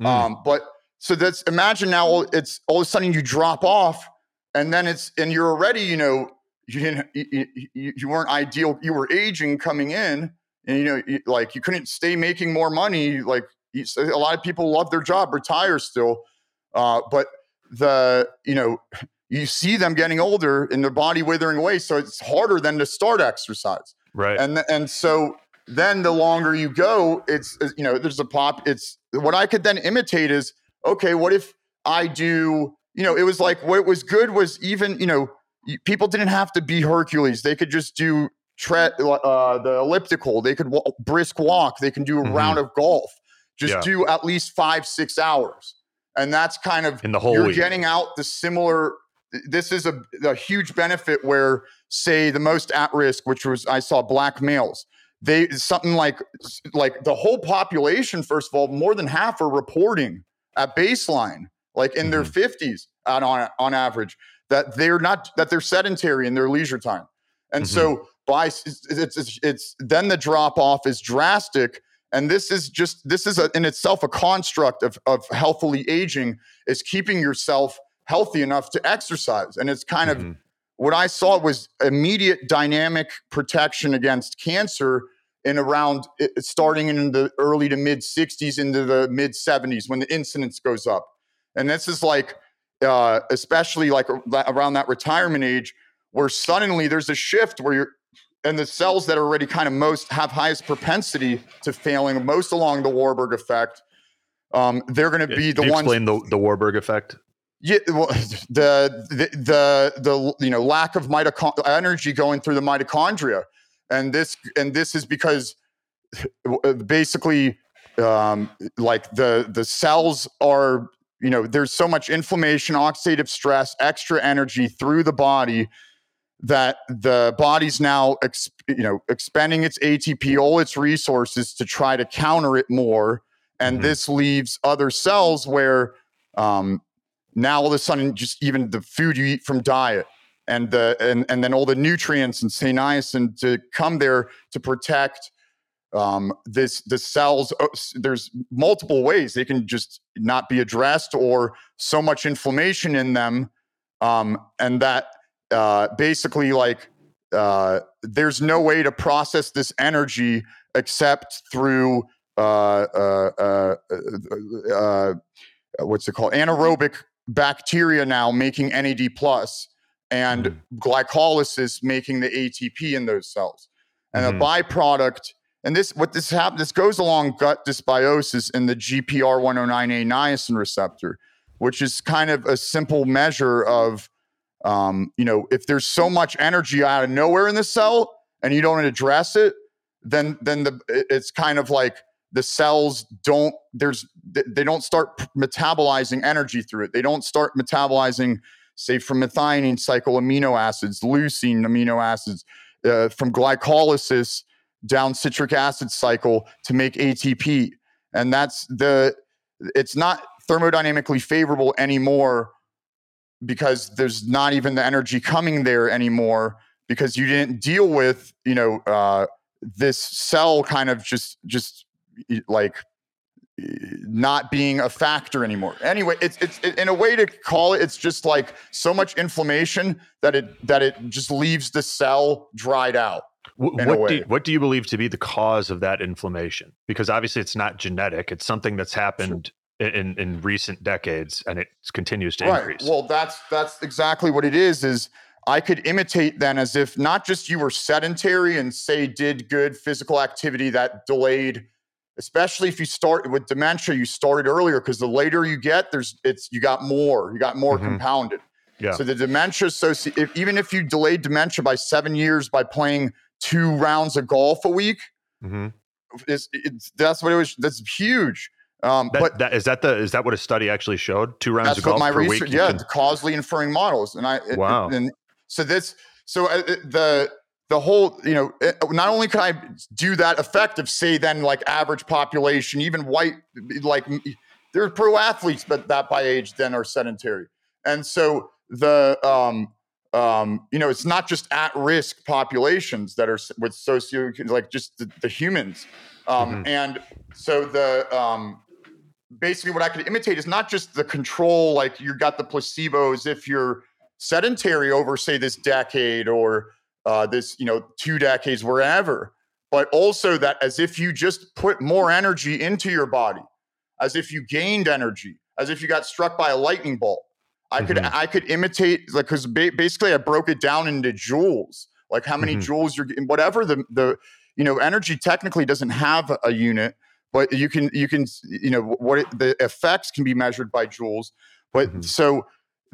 Mm. Um, but so that's imagine now it's all of a sudden you drop off and then it's and you're already, you know, you didn't you, you weren't ideal, you were aging coming in and you know you, like you couldn't stay making more money like a lot of people love their job retire still uh, but the you know you see them getting older and their body withering away so it's harder than to start exercise. Right. And and so then the longer you go it's you know there's a pop it's what i could then imitate is okay, what if I do, you know, it was like what was good was even, you know, people didn't have to be Hercules. They could just do tre- uh, the elliptical. They could w- brisk walk. They can do a mm-hmm. round of golf. Just yeah. do at least five, six hours. And that's kind of in the whole you're week. getting out the similar. This is a, a huge benefit where, say, the most at risk, which was I saw black males, they something like like the whole population. First of all, more than half are reporting at baseline, like in mm-hmm. their 50s on, on, on average, that they're not, that they're sedentary in their leisure time. And mm-hmm. so by it's, it's, it's, then the drop off is drastic. And this is just, this is a, in itself a construct of, of healthily aging is keeping yourself healthy enough to exercise. And it's kind mm-hmm. of, what I saw was immediate dynamic protection against cancer in around starting in the early to mid 60s into the mid 70s when the incidence goes up. And this is like, uh, especially like around that retirement age, where suddenly there's a shift where you're, and the cells that are already kind of most have highest propensity to failing, most along the Warburg effect, um, they're going to be the ones. Explain the, the Warburg effect. Yeah, well, the, the the the you know lack of mitochondria energy going through the mitochondria and this and this is because basically um, like the the cells are you know there's so much inflammation oxidative stress extra energy through the body that the body's now ex, you know expending its atp all its resources to try to counter it more and mm-hmm. this leaves other cells where um, now all of a sudden just even the food you eat from diet and the and, and then all the nutrients and say niacin to come there to protect um, this the cells. Uh, there's multiple ways. They can just not be addressed or so much inflammation in them um, and that uh, basically like uh, there's no way to process this energy except through uh, uh, uh, what's it called? Anaerobic bacteria now making NAD plus and mm. glycolysis making the ATP in those cells and mm. a byproduct and this what this happens this goes along gut dysbiosis in the GPR109A niacin receptor, which is kind of a simple measure of um, you know, if there's so much energy out of nowhere in the cell and you don't address it, then then the it's kind of like the cells don't there's they don't start metabolizing energy through it. They don't start metabolizing say from methionine cycle amino acids, leucine amino acids, uh, from glycolysis down citric acid cycle to make ATP. And that's the, it's not thermodynamically favorable anymore because there's not even the energy coming there anymore because you didn't deal with, you know, uh, this cell kind of just, just like not being a factor anymore. Anyway, it's it's it, in a way to call it. It's just like so much inflammation that it that it just leaves the cell dried out what do, what do you believe to be the cause of that inflammation? Because obviously it's not genetic; it's something that's happened sure. in in recent decades, and it continues to right. increase. Well, that's that's exactly what it is. Is I could imitate then as if not just you were sedentary and say did good physical activity that delayed, especially if you start with dementia, you started earlier because the later you get, there's it's you got more, you got more mm-hmm. compounded. Yeah. So the dementia associated, even if you delayed dementia by seven years by playing two rounds of golf a week. Mm-hmm. It's, it's, that's what it was. That's huge. Um, that, but that, is that the is that what a study actually showed? Two rounds of golf my per research, week. Yeah, can... causally inferring models, and I wow. and so this so uh, the the whole you know not only can I do that effective, say then like average population, even white like there are pro athletes, but that by age then are sedentary, and so the um um, you know, it's not just at risk populations that are with socio, like just the, the humans. Um, mm-hmm. And so the, um, basically what I could imitate is not just the control, like you got the placebos if you're sedentary over, say, this decade or uh, this, you know, two decades, wherever, but also that as if you just put more energy into your body, as if you gained energy, as if you got struck by a lightning bolt. I mm-hmm. could I could imitate like because ba- basically I broke it down into joules, like how many mm-hmm. joules you're getting, whatever the the you know energy technically doesn't have a unit, but you can you can you know what it, the effects can be measured by joules. But mm-hmm. so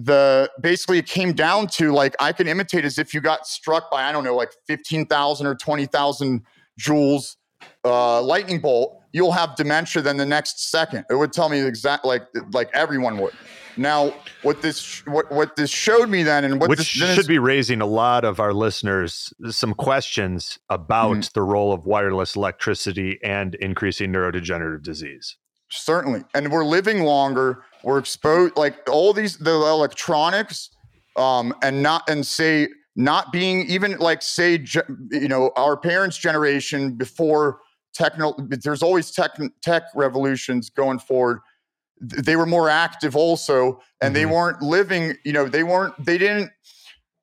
the basically it came down to like I can imitate as if you got struck by I don't know like fifteen thousand or twenty thousand joules uh, lightning bolt. You'll have dementia then the next second. It would tell me exact like like everyone would. Now, what this what what this showed me then, and what which this, should be raising a lot of our listeners some questions about mm-hmm. the role of wireless electricity and increasing neurodegenerative disease. Certainly, and we're living longer. We're exposed like all these the electronics, um, and not and say not being even like say you know our parents' generation before techno. There's always tech tech revolutions going forward they were more active also and mm-hmm. they weren't living you know they weren't they didn't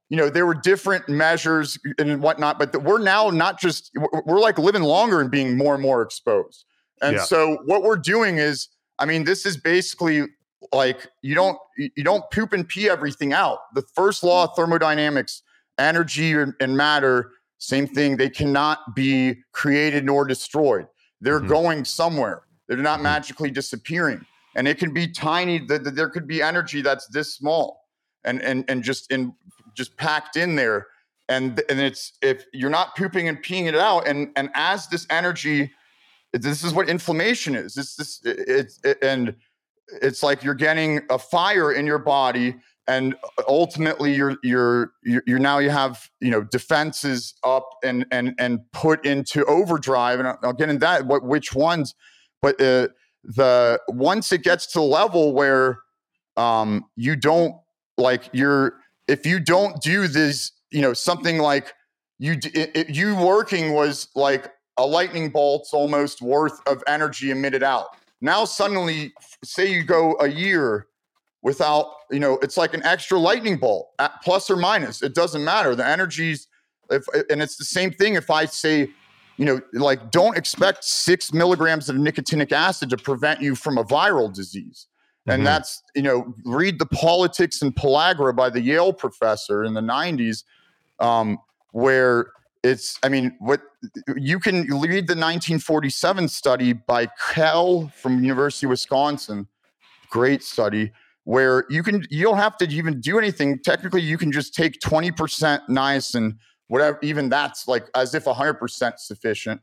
you know there were different measures and whatnot but we're now not just we're like living longer and being more and more exposed and yeah. so what we're doing is i mean this is basically like you don't you don't poop and pee everything out the first law of thermodynamics energy and matter same thing they cannot be created nor destroyed they're mm-hmm. going somewhere they're not mm-hmm. magically disappearing and it can be tiny that there could be energy that's this small and and and just in just packed in there and and it's if you're not pooping and peeing it out, and and as this energy, this is what inflammation is. This this it's it, and it's like you're getting a fire in your body and ultimately you're you're you're now you have you know defenses up and and and put into overdrive. And I'll get into that what which ones but uh, the once it gets to the level where um you don't like you're if you don't do this you know something like you it, it, you working was like a lightning bolt's almost worth of energy emitted out now suddenly say you go a year without you know it's like an extra lightning bolt plus or minus it doesn't matter the energies if and it's the same thing if i say you know like don't expect six milligrams of nicotinic acid to prevent you from a viral disease and mm-hmm. that's you know read the politics and pellagra by the yale professor in the 90s um, where it's i mean what you can read the 1947 study by kell from university of wisconsin great study where you can you don't have to even do anything. Technically, you can just take 20% niacin, whatever, even that's like as if 100% sufficient.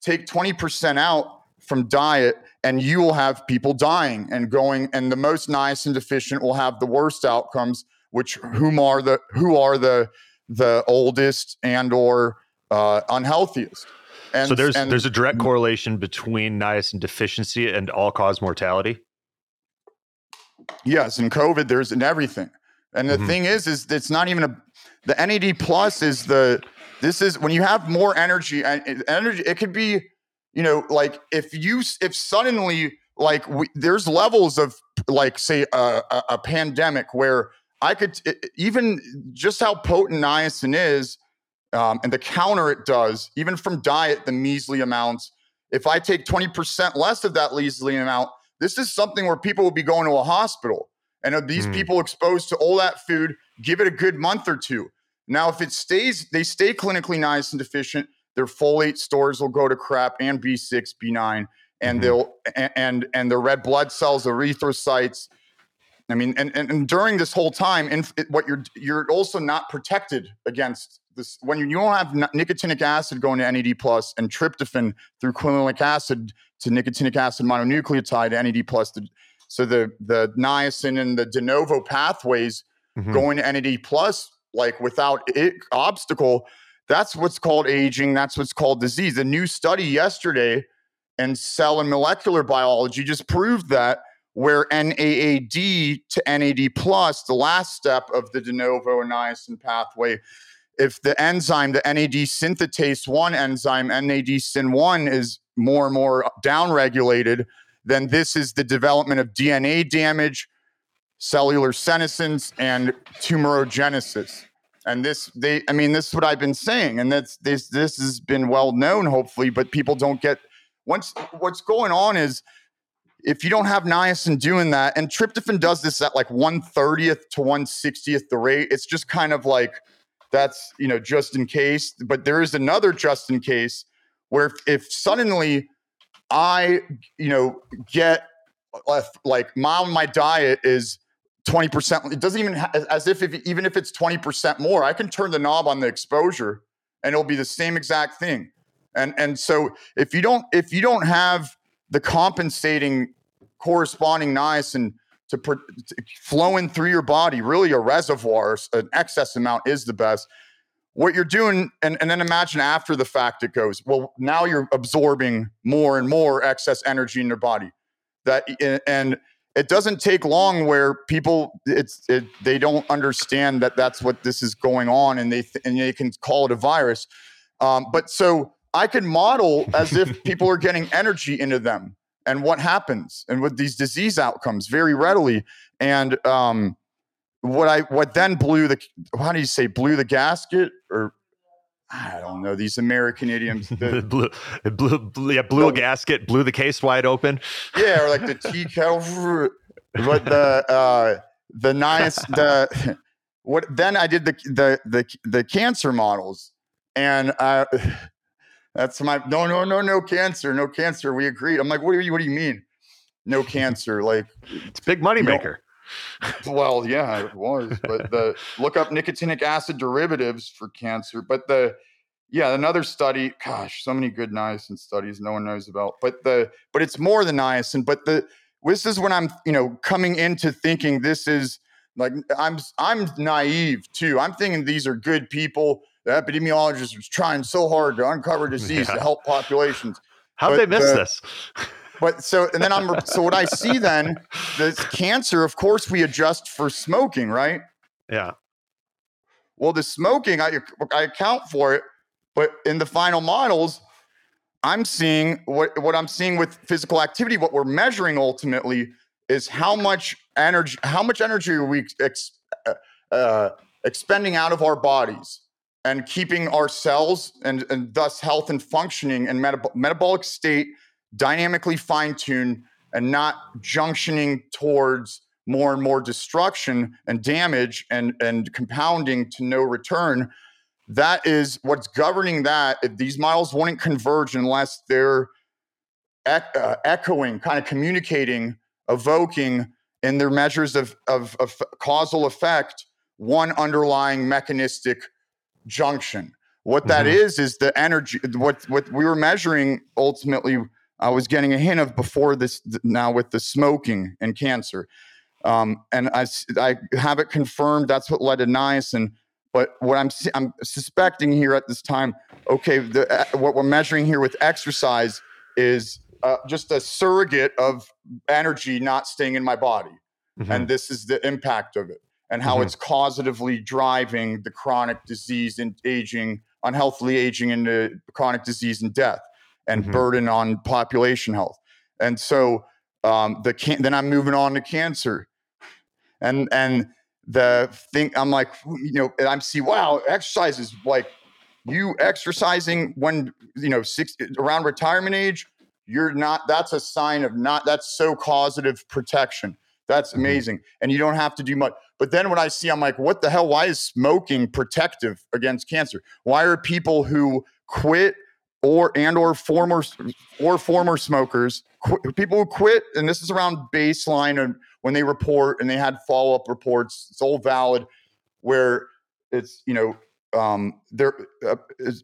Take 20% out from diet, and you will have people dying and going, and the most niacin deficient will have the worst outcomes, which whom are the who are the the oldest and or uh, unhealthiest. And, so there's and, there's a direct correlation between niacin deficiency and all cause mortality. Yes, in COVID, there's in everything. And the mm-hmm. thing is, is it's not even a the NAD plus is the this is when you have more energy and energy. It could be, you know, like if you if suddenly like we, there's levels of like say a, a, a pandemic where I could even just how potent niacin is um, and the counter it does, even from diet, the measly amounts. If I take 20% less of that measly amount, this is something where people will be going to a hospital. And these mm. people exposed to all that food, give it a good month or two. Now, if it stays, they stay clinically niacin deficient, their folate stores will go to crap and B6, B9, and mm-hmm. they'll and and the red blood cells, the erythrocytes. I mean, and, and, and during this whole time, and what you're you're also not protected against this when you don't have nicotinic acid going to NAD plus and tryptophan through quinolinic acid to nicotinic acid mononucleotide NAD plus. The, so the the niacin and the de novo pathways mm-hmm. going to NAD plus, like without it, obstacle, that's what's called aging. That's what's called disease. A new study yesterday in cell and molecular biology just proved that where NAAD to NAD plus, the last step of the de novo niacin pathway, if the enzyme, the NAD synthetase 1 enzyme, NAD syn 1, is more and more downregulated, then this is the development of DNA damage, cellular senescence, and tumorigenesis. And this, they, I mean, this is what I've been saying, and that's this. This has been well known, hopefully, but people don't get. Once what's going on is, if you don't have niacin doing that, and tryptophan does this at like one thirtieth to one sixtieth the rate. It's just kind of like that's you know just in case. But there is another just in case where if, if suddenly I, you know, get uh, like my my diet is 20%, it doesn't even, ha- as if, if even if it's 20% more, I can turn the knob on the exposure and it'll be the same exact thing. And, and so if you don't, if you don't have the compensating corresponding niacin to, to flowing through your body, really a reservoir, an excess amount is the best. What you're doing and, and then imagine after the fact it goes well now you're absorbing more and more excess energy in your body. That and it doesn't take long where people it's it, they don't understand that that's what this is going on and they th- and they can call it a virus. Um, but so i can model as if people are getting energy into them and what happens and with these disease outcomes very readily and um, what I what then blew the how do you say blew the gasket or I don't know these American idioms. The, blew, it blew, blew, yeah, blew the, a gasket, blew the case wide open. Yeah, or like the tea kettle. but the uh, the nice the what then I did the the the the cancer models, and I that's my no no no no cancer no cancer. We agreed. I'm like, what do you what do you mean? No cancer? Like it's a big money maker. well, yeah, it was. But the look up nicotinic acid derivatives for cancer. But the yeah, another study. Gosh, so many good niacin studies no one knows about. But the but it's more than niacin. But the this is when I'm you know coming into thinking this is like I'm I'm naive too. I'm thinking these are good people. The epidemiologist is trying so hard to uncover disease yeah. to help populations. How did they miss the, this? But so and then I'm so what I see then this cancer. Of course, we adjust for smoking, right? Yeah. Well, the smoking I I account for it, but in the final models, I'm seeing what what I'm seeing with physical activity. What we're measuring ultimately is how much energy how much energy are we ex, uh, uh, expending out of our bodies and keeping our cells and, and thus health and functioning and metab- metabolic state dynamically fine-tuned and not junctioning towards more and more destruction and damage and, and compounding to no return that is what's governing that. These models wouldn't converge unless they're uh, echoing kind of communicating evoking in their measures of, of, of causal effect one underlying mechanistic junction. What that mm-hmm. is is the energy. What what we were measuring ultimately, I was getting a hint of before this now with the smoking and cancer, um, and I I have it confirmed. That's what led to niacin. But what I'm I'm suspecting here at this time, okay, the, uh, what we're measuring here with exercise is uh, just a surrogate of energy not staying in my body. Mm-hmm. And this is the impact of it and how mm-hmm. it's causatively driving the chronic disease and aging, unhealthily aging into chronic disease and death and mm-hmm. burden on population health. And so um, the can- then I'm moving on to cancer. And and the thing I'm like, you know, I'm see, wow, exercise is like you exercising when you know six around retirement age you're not that's a sign of not that's so causative protection that's mm-hmm. amazing mm-hmm. and you don't have to do much but then when i see i'm like what the hell? Why is smoking protective against cancer? Why are people who quit or and or former or former smokers qu- people who quit and this is around baseline and when they report and they had follow-up reports it's all valid where it's you know um, there uh,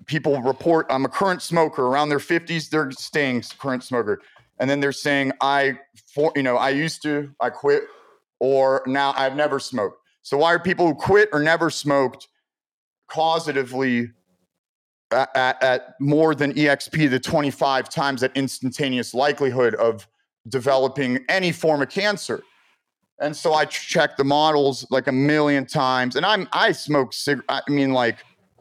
people report I'm a current smoker. Around their 50s they're staying current smoker. And then they're saying I for you know I used to I quit or now I've never smoked so why are people who quit or never smoked causatively at, at, at more than exp the 25 times that instantaneous likelihood of developing any form of cancer and so I checked the models like a million times. And I'm I smoke cigarettes. I mean, like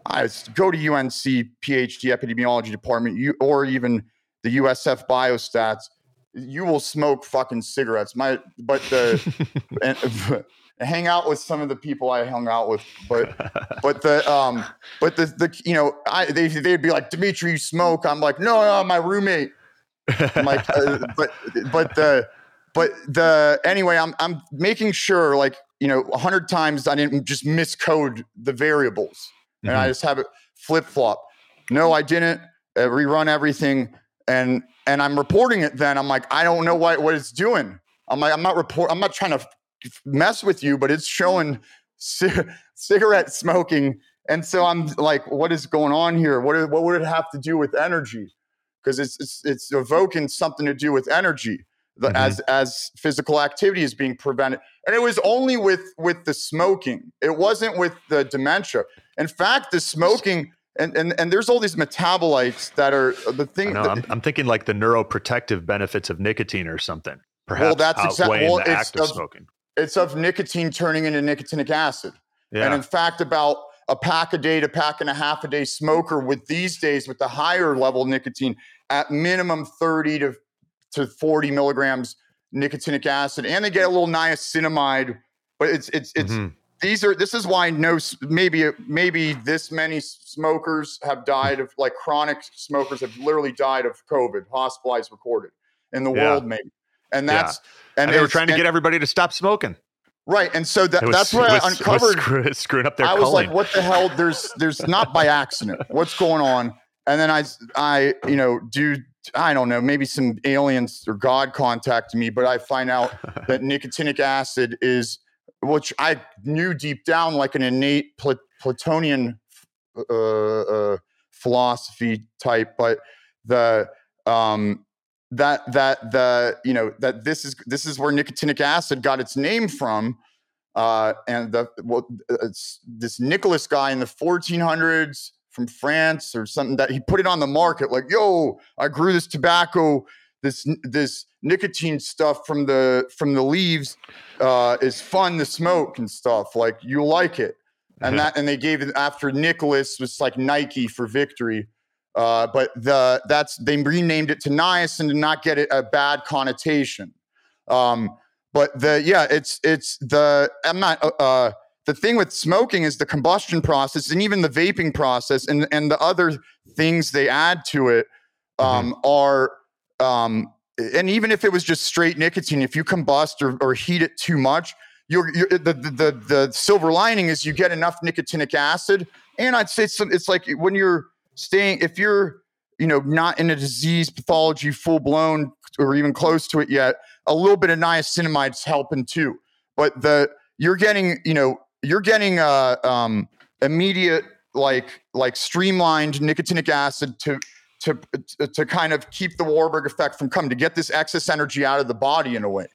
I go to UNC PhD epidemiology department, you or even the USF biostats. You will smoke fucking cigarettes. My but the and, hang out with some of the people I hung out with, but but the um but the the you know I they they'd be like Dmitry, you smoke. I'm like no no my roommate. I'm like uh, but but the but the anyway, I'm I'm making sure like you know a hundred times I didn't just miscode the variables and mm-hmm. I just have it flip flop. No, I didn't uh, rerun everything, and and I'm reporting it. Then I'm like I don't know what what it's doing. I'm like I'm not report. I'm not trying to mess with you, but it's showing c- cigarette smoking. And so I'm like, what is going on here? What, what would it have to do with energy? Because it's, it's, it's evoking something to do with energy the, mm-hmm. as as physical activity is being prevented and it was only with with the smoking it wasn't with the dementia in fact the smoking and and, and there's all these metabolites that are the thing that, I'm, I'm, thinking like the neuroprotective benefits of nicotine or something perhaps well that's exactly well, the act of, of smoking it's of nicotine turning into nicotinic acid yeah. and in fact about a pack a day to pack and a half a day smoker with these days with the higher level nicotine at minimum 30 to to 40 milligrams nicotinic acid, and they get a little niacinamide. But it's it's it's mm-hmm. These are this is why no maybe maybe this many smokers have died of like chronic smokers have literally died of COVID, hospitalized, recorded in the yeah. world, maybe. And that's yeah. and, and they were trying to get everybody to stop smoking. Right, and so that, was, that's where I uncovered screw, screwing up their. I was like, "What the hell? There's, there's not by accident. What's going on?" And then I, I, you know, do I don't know, maybe some aliens or God contacted me, but I find out that nicotinic acid is, which I knew deep down, like an innate Plat- Platonian uh, uh, philosophy type, but the um, that that the you know that this is this is where nicotinic acid got its name from, uh, and the well, this Nicholas guy in the 1400s from France or something that he put it on the market like, yo, I grew this tobacco, this this nicotine stuff from the from the leaves uh, is fun to smoke and stuff. Like you like it, and that and they gave it after Nicholas was like Nike for victory. Uh, but the that's they renamed it to niacin to not get it a bad connotation. Um, but the yeah, it's it's the I'm not uh, uh, the thing with smoking is the combustion process and even the vaping process and and the other things they add to it um, mm-hmm. are um, and even if it was just straight nicotine, if you combust or, or heat it too much, you're, you're the, the, the the silver lining is you get enough nicotinic acid, and I'd say it's, it's like when you're staying if you're you know not in a disease pathology full blown or even close to it yet a little bit of niacinamide's helping too. But the you're getting you know you're getting uh um immediate like like streamlined nicotinic acid to to to kind of keep the warburg effect from coming to get this excess energy out of the body in a way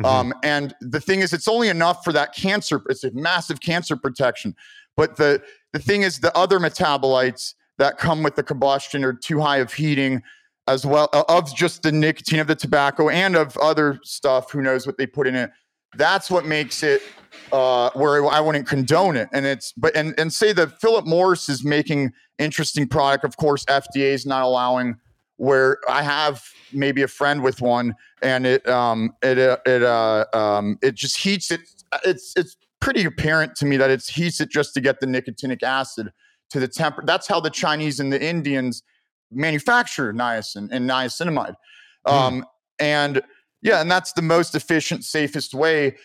mm-hmm. um and the thing is it's only enough for that cancer it's a massive cancer protection but the the thing is the other metabolites that come with the combustion are too high of heating as well uh, of just the nicotine of the tobacco and of other stuff who knows what they put in it that's what makes it uh, where I wouldn't condone it. And it's but and and say that Philip Morris is making interesting product. Of course, FDA is not allowing. Where I have maybe a friend with one, and it um it uh, it uh um it just heats it. It's it's pretty apparent to me that it heats it just to get the nicotinic acid to the temper. That's how the Chinese and the Indians manufacture niacin and niacinamide. Mm. Um, and yeah, and that's the most efficient, safest way.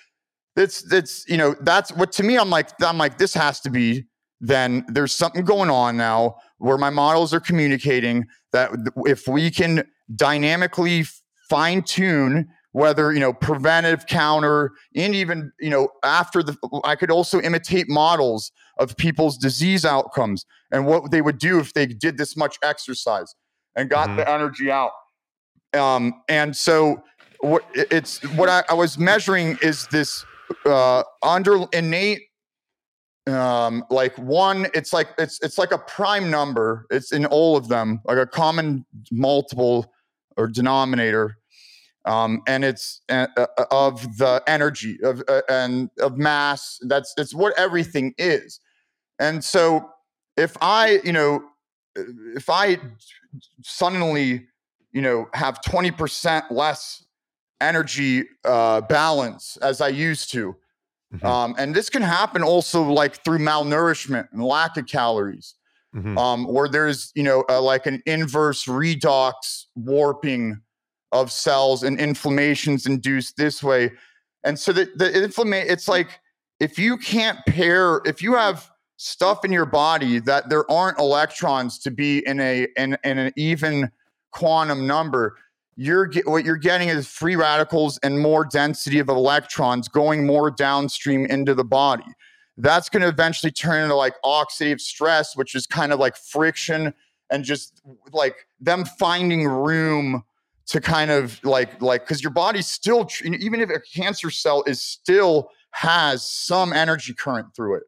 That's that's you know that's what to me. I'm like I'm like this has to be. Then there's something going on now where my models are communicating that if we can dynamically fine tune whether you know preventive counter and even you know after the i could also imitate models of people's disease outcomes and what they would do if they did this much exercise and got mm-hmm. the energy out um, and so what it's what I, I, was measuring is this uh, under innate um like one it's like it's it's like a prime number it's in all of them like a common multiple or denominator um, and it's uh, uh, of the energy of uh, and of mass. That's it's what everything is. And so, if I, you know, if I suddenly, you know, have twenty percent less energy uh, balance as I used to, mm-hmm. um, and this can happen also like through malnourishment and lack of calories. Mm-hmm. Um, where there's you know uh, like an inverse redox warping of cells and inflammations induced this way. And so the, the inflammation, it's like if you can't pair, if you have stuff in your body that there aren't electrons to be in a in, in an even quantum number, you're what you're getting is free radicals and more density of electrons going more downstream into the body. That's going to eventually turn into like oxidative stress, which is kind of like friction and just like them finding room to kind of like like because your body still even if a cancer cell is still has some energy current through it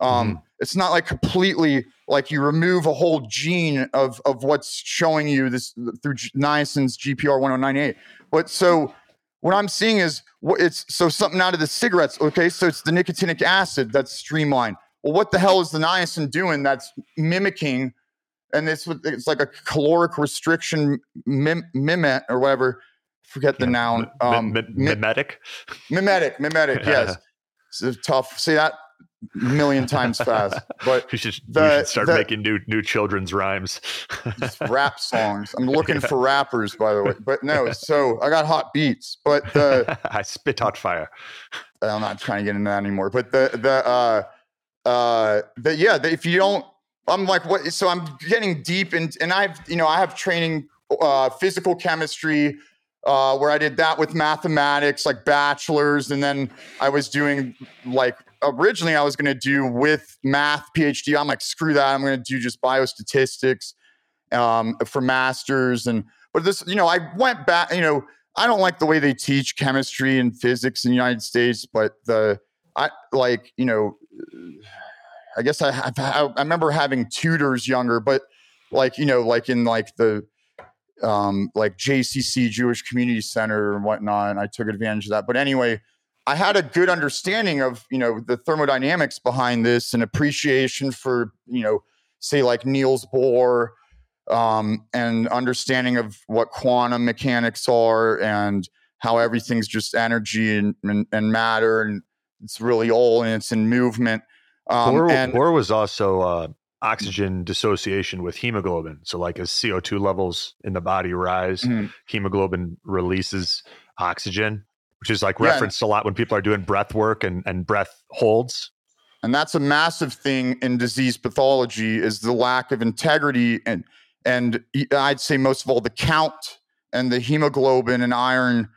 um mm-hmm. It's not like completely like you remove a whole gene of of what's showing you this through niacin's gpr 109a but so what i'm seeing is what it's so something out of the cigarettes okay so it's the nicotinic acid that's streamlined well what the hell is the niacin doing that's mimicking and it's it's like a caloric restriction mim, mimet or whatever. Forget the yeah. noun. Um, mimetic. Mimetic. Mimetic. Yes. it's tough. See that million times fast. But you should, the, should start the, making new new children's rhymes. rap songs. I'm looking yeah. for rappers, by the way. But no, so I got hot beats. But the I spit hot fire. I'm not trying to get into that anymore. But the the uh uh the yeah, the, if you don't I'm like, what? So I'm getting deep and and I've, you know, I have training uh, physical chemistry, uh, where I did that with mathematics, like bachelor's, and then I was doing like originally I was going to do with math PhD. I'm like, screw that. I'm going to do just biostatistics um, for masters. And but this, you know, I went back. You know, I don't like the way they teach chemistry and physics in the United States, but the I like, you know, I guess I I, I remember having tutors younger, but like you know, like in like the um, like JCC Jewish Community Center and whatnot, and I took advantage of that. But anyway, I had a good understanding of you know the thermodynamics behind this and appreciation for you know say like Niels Bohr um, and understanding of what quantum mechanics are and how everything's just energy and, and, and matter and it's really all and it's in movement. Um, Bohr, and Bohr was also uh, oxygen dissociation with hemoglobin. So, like as CO2 levels in the body rise, mm-hmm. hemoglobin releases oxygen, which is like referenced yeah. a lot when people are doing breath work and, and breath holds. And that's a massive thing in disease pathology is the lack of integrity and and I'd say most of all the count and the hemoglobin and iron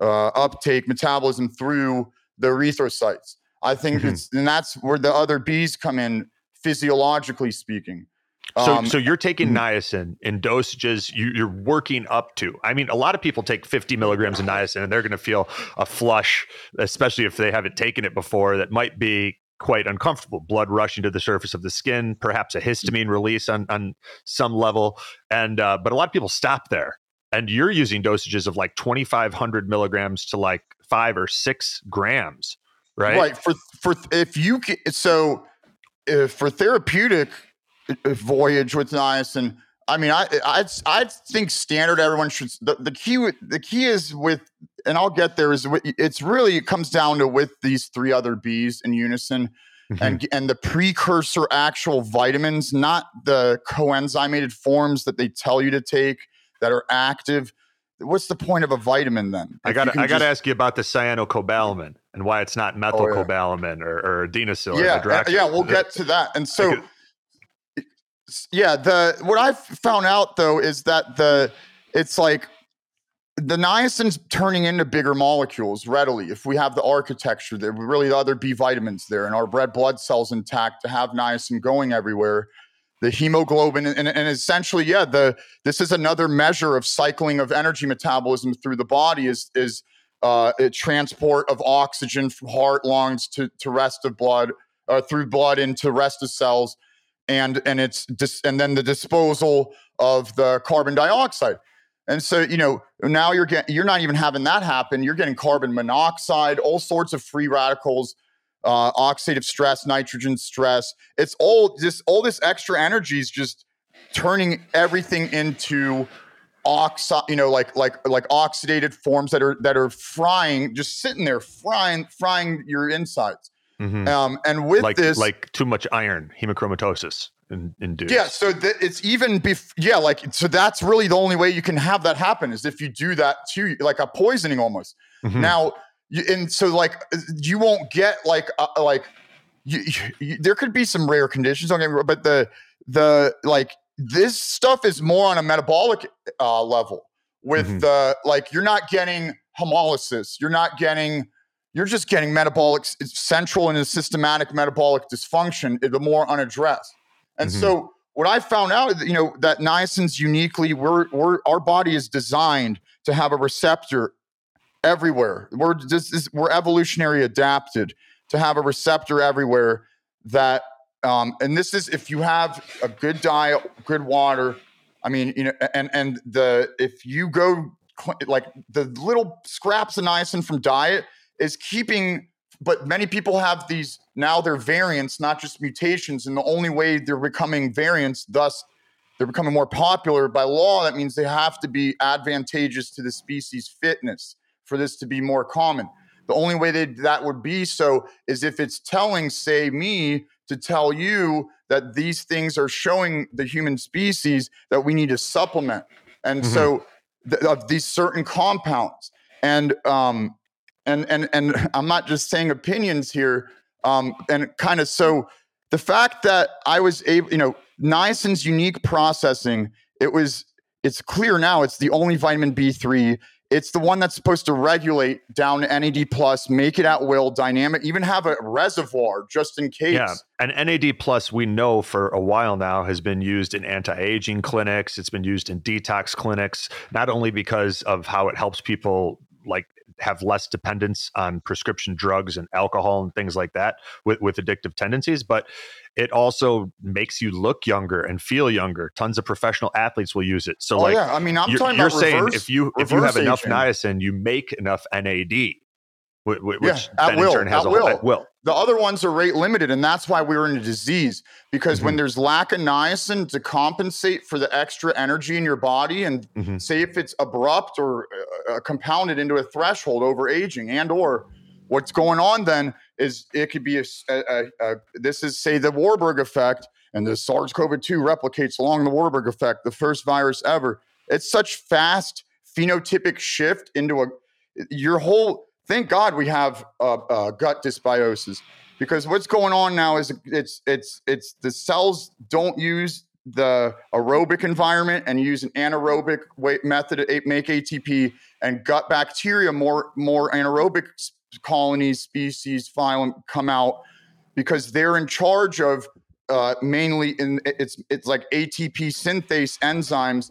uh, uptake metabolism through the erythrocytes. I think mm-hmm. it's and that's where the other B's come in physiologically speaking. So, um, so you're taking mm-hmm. niacin in dosages you, are working up to. I mean, a lot of people take 50 milligrams of niacin and they're going to feel a flush, especially if they haven't taken it before. That might be quite uncomfortable. Blood rushing to the surface of the skin, perhaps a histamine release on on some level, and uh, but a lot of people stop there. And you're using dosages of like 2,500 milligrams to like five or six grams, right? Right. For for if you can, so for therapeutic uh, voyage with niacin, I mean, I I I think standard everyone should. The, the key the key is with, and I'll get there. Is it's really it comes down to with these three other B's in unison, mm-hmm. and and the precursor actual vitamins, not the coenzymated forms that they tell you to take that are active. What's the point of a vitamin then? I got I got to ask you about the cyanocobalamin and why it's not methylcobalamin oh, yeah. or, or adenosine. Yeah, or yeah, we'll get to that. And so yeah, the what I've found out though is that the it's like the niacin's turning into bigger molecules readily if we have the architecture there really the other b vitamins there and our red blood cells intact to have niacin going everywhere the hemoglobin and, and essentially yeah the this is another measure of cycling of energy metabolism through the body is is uh, transport of oxygen from heart lungs to to rest of blood uh, through blood into rest of cells and and it's dis- and then the disposal of the carbon dioxide. And so, you know, now you're getting you're not even having that happen. You're getting carbon monoxide, all sorts of free radicals, uh, oxidative stress, nitrogen stress. It's all this all this extra energy is just turning everything into oxide, you know, like like like oxidated forms that are that are frying, just sitting there frying frying your insides. Mm-hmm. Um, and with like, this, like too much iron, hemochromatosis in, induced. Yeah. So th- it's even, bef- yeah, like, so that's really the only way you can have that happen is if you do that to like a poisoning almost. Mm-hmm. Now, you, and so like, you won't get like, uh, like, you, you, there could be some rare conditions, don't get me wrong, but the, the, like, this stuff is more on a metabolic uh, level with mm-hmm. the, like, you're not getting hemolysis, you're not getting, you're just getting metabolic central and a systematic metabolic dysfunction the more unaddressed and mm-hmm. so what i found out you know that niacin's uniquely we're, we're our body is designed to have a receptor everywhere we're just we're evolutionary adapted to have a receptor everywhere that um, and this is if you have a good diet good water i mean you know and and the if you go like the little scraps of niacin from diet is keeping but many people have these now they're variants not just mutations and the only way they're becoming variants thus they're becoming more popular by law that means they have to be advantageous to the species fitness for this to be more common. The only way that that would be so is if it's telling say me to tell you that these things are showing the human species that we need to supplement and mm-hmm. so th- of these certain compounds and um, and and and I'm not just saying opinions here. Um, and kind of so the fact that I was able, you know, niacin's unique processing, it was it's clear now it's the only vitamin B3 it's the one that's supposed to regulate down NAD plus, make it at will, dynamic, even have a reservoir just in case. Yeah, and NAD plus we know for a while now has been used in anti-aging clinics. It's been used in detox clinics, not only because of how it helps people like have less dependence on prescription drugs and alcohol and things like that with, with addictive tendencies, but it also makes you look younger and feel younger. Tons of professional athletes will use it. So, oh, like, yeah. I mean, I'm you're, talking you're about saying reverse, if you if you have enough niacin, you make enough NAD, which yeah, at will, at will. at will. The other ones are rate limited, and that's why we're in a disease. Because mm-hmm. when there's lack of niacin to compensate for the extra energy in your body, and mm-hmm. say if it's abrupt or uh, uh compounded into a threshold over aging, and or what's going on then is it could be a, a, a this is say the Warburg effect, and the SARS-CoV-2 replicates along the Warburg effect, the first virus ever. It's such fast phenotypic shift into a your whole thank God we have uh, uh, gut dysbiosis because what's going on now is it's it's it's the cells don't use the aerobic environment and use an anaerobic way, method to make ATP and gut bacteria more more anaerobic colonies, species, phylum come out because they're in charge of uh, mainly in it's it's like ATP synthase enzymes.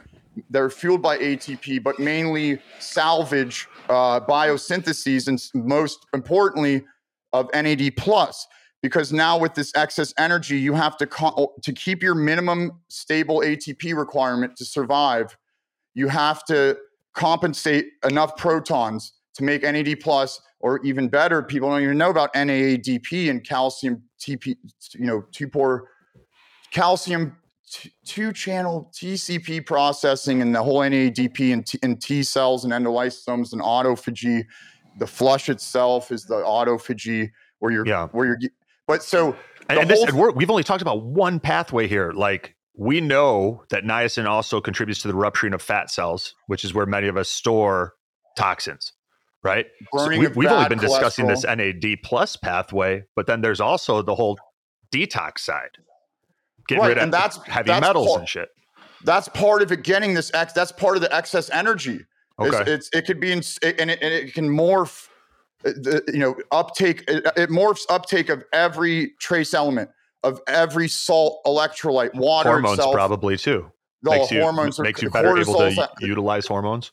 They're fueled by ATP, but mainly salvage uh, biosyntheses, and most importantly, of NAD plus. Because now with this excess energy, you have to co- to keep your minimum stable ATP requirement to survive. You have to compensate enough protons to make NAD plus, or even better, people don't even know about NAADP and calcium TP, you know, two pore calcium two channel TCP processing and the whole NADP and T, and T cells and endolysosomes and autophagy. The flush itself is the autophagy where you're yeah. where you're. But so and, and, this, and we're, we've only talked about one pathway here. Like we know that niacin also contributes to the rupturing of fat cells, which is where many of us store toxins. Right. So we, have only been discussing this NAD plus pathway, but then there's also the whole detox side Get right, rid of and that's, heavy that's metals part, and shit. That's part of it. Getting this X. That's part of the excess energy. Okay. It's, it's it could be in and it, and it can morph. Uh, the, you know, uptake. It, it morphs uptake of every trace element of every salt electrolyte, water hormones itself. probably too. The makes you, hormones makes you better able to utilize hormones.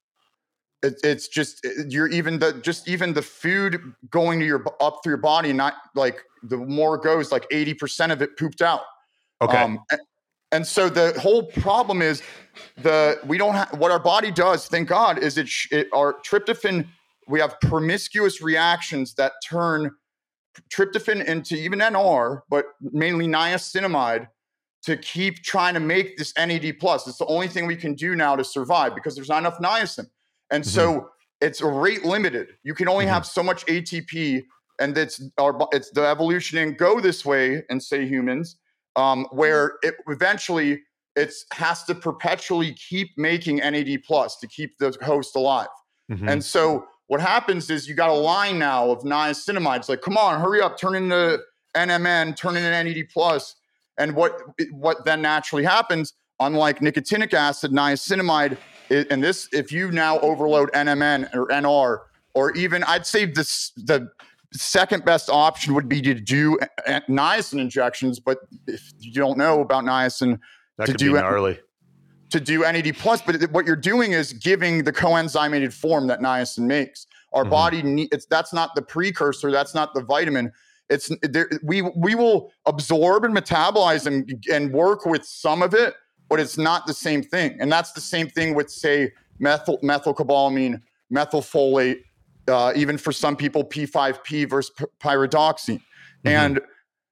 It, it's just you're even the just even the food going to your up through your body, not like the more it goes, like eighty percent of it pooped out. Okay. Um, and so the whole problem is the we don't have what our body does. Thank God is it, it our tryptophan. We have promiscuous reactions that turn tryptophan into even NR, but mainly niacinamide to keep trying to make this NAD plus. It's the only thing we can do now to survive because there's not enough niacin. And mm-hmm. so it's rate limited. You can only mm-hmm. have so much ATP, and it's our it's the evolution and go this way and say humans um, where it eventually it has to perpetually keep making NAD plus to keep the host alive. Mm-hmm. And so what happens is you got a line now of niacinamides like, come on, hurry up, turn into NMN, turn into NAD plus. And what what then naturally happens, unlike nicotinic acid, niacinamide, and this, if you now overload NMN or NR, or even I'd say this the second best option would be to do niacin injections, but if you don't know about niacin, that to do gnarly. To do NAD plus, but what you're doing is giving the coenzymated form that niacin makes. Our mm-hmm. body need, it's that's not the precursor, that's not the vitamin. It's there, we we will absorb and metabolize and and work with some of it, but it's not the same thing. And that's the same thing with say methyl methylcobalamin, methylfolate, uh, even for some people, P5P versus pyridoxine. Mm-hmm. And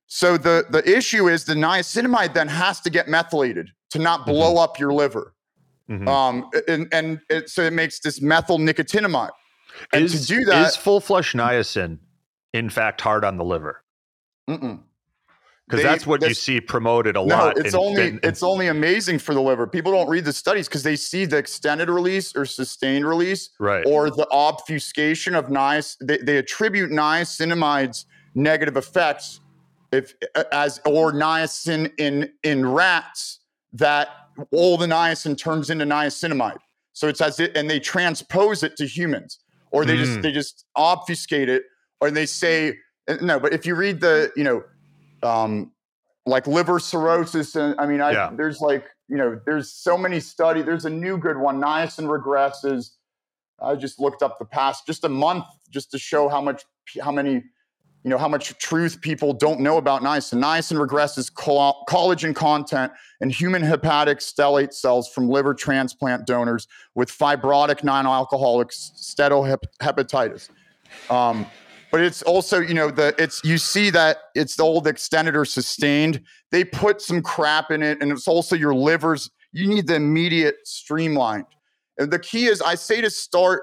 so the, the issue is the niacinamide then has to get methylated to not mm-hmm. blow mm-hmm. up your liver. Mm-hmm. Um, and and it, so it makes this methyl nicotinamide. And is, to do that, is full flush niacin in fact hard on the liver? Mm-mm because that's what you see promoted a no, lot. It's in, only in, it's only amazing for the liver. People don't read the studies because they see the extended release or sustained release, right. or the obfuscation of nice. They, they attribute niacinamide's negative effects if as or niacin in in rats that all the niacin turns into niacinamide. So it's as it, and they transpose it to humans, or they mm. just they just obfuscate it, or they say no. But if you read the you know, um, like liver cirrhosis, and I mean, I yeah. there's like you know, there's so many studies. There's a new good one, niacin regresses. I just looked up the past just a month just to show how much how many you know how much truth people don't know about niacin. Niacin regresses collagen content in human hepatic stellate cells from liver transplant donors with fibrotic non-alcoholic steatohepatitis. Um, but it's also you know the it's you see that it's the old extended or sustained. They put some crap in it, and it's also your livers. You need the immediate streamlined. And the key is, I say to start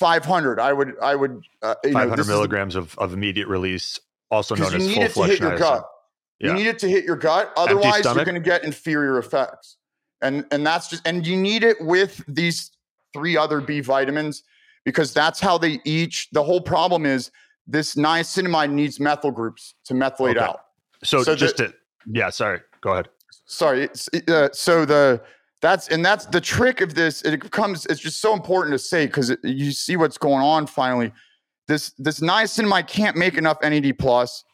500. I would, I would, uh, 500 know, milligrams of, of immediate release, also known as full flush. You need it to hit your gut. Yeah. You need it to hit your gut. Otherwise, you're going to get inferior effects. And and that's just and you need it with these three other B vitamins because that's how they each. The whole problem is this niacinamide needs methyl groups to methylate okay. out. So, so just the, to yeah, sorry, go ahead. Sorry. Uh, so the that's and that's the trick of this. It becomes it's just so important to say because you see what's going on. Finally, this this niacinamide can't make enough NAD plus,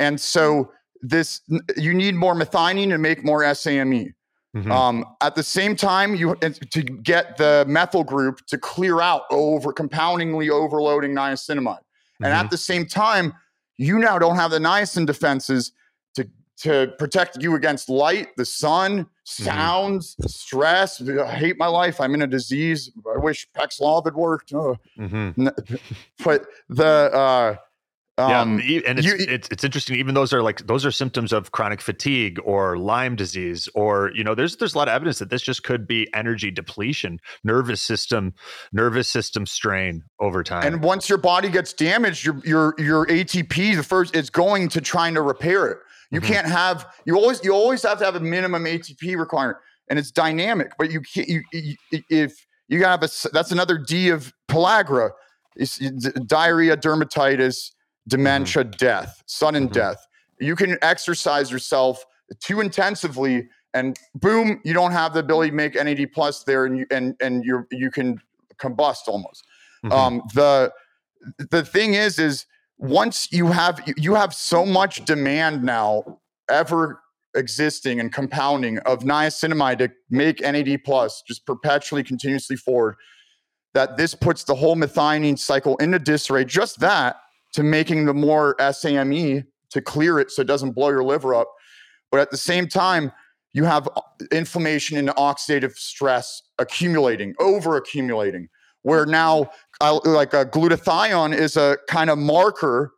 and so this you need more methionine to make more SAMe. Mm-hmm. Um, at the same time, you to get the methyl group to clear out over compoundingly overloading niacinamide, mm-hmm. and at mm-hmm. the same time, you now don't have the niacin defenses to to protect you against light, the sun, mm-hmm. sounds, mm-hmm. stress. I hate my life. I'm in a disease. I wish Paxlovid had worked. Oh. Mm-hmm. But the uh, um, yeah, and it's, you, it's it's interesting. Even those are like those are symptoms of chronic fatigue or Lyme disease, or you know, there's there's a lot of evidence that this just could be energy depletion, nervous system, nervous system strain over time. And once your body gets damaged, your your your ATP, the first, it's going to trying to repair it. You mm-hmm. can't have you always you always have to have a minimum ATP requirement, and it's dynamic. But you can't you, you if you have a that's another D of pellagra, it's, diarrhea, dermatitis, dementia, mm-hmm. death, sudden mm-hmm. death. You can exercise yourself too intensively, and boom, you don't have the ability to make NAD plus there, and you and and you you can combust almost. Mm-hmm. Um, the the thing is, is once you have you have so much demand now ever existing and compounding of niacinamide to make NAD plus just perpetually continuously forward that this puts the whole methionine cycle into disarray just that to making the more SAMe to clear it so it doesn't blow your liver up. But at the same time you have uh, inflammation and oxidative stress accumulating over accumulating where now like a glutathione is a kind of marker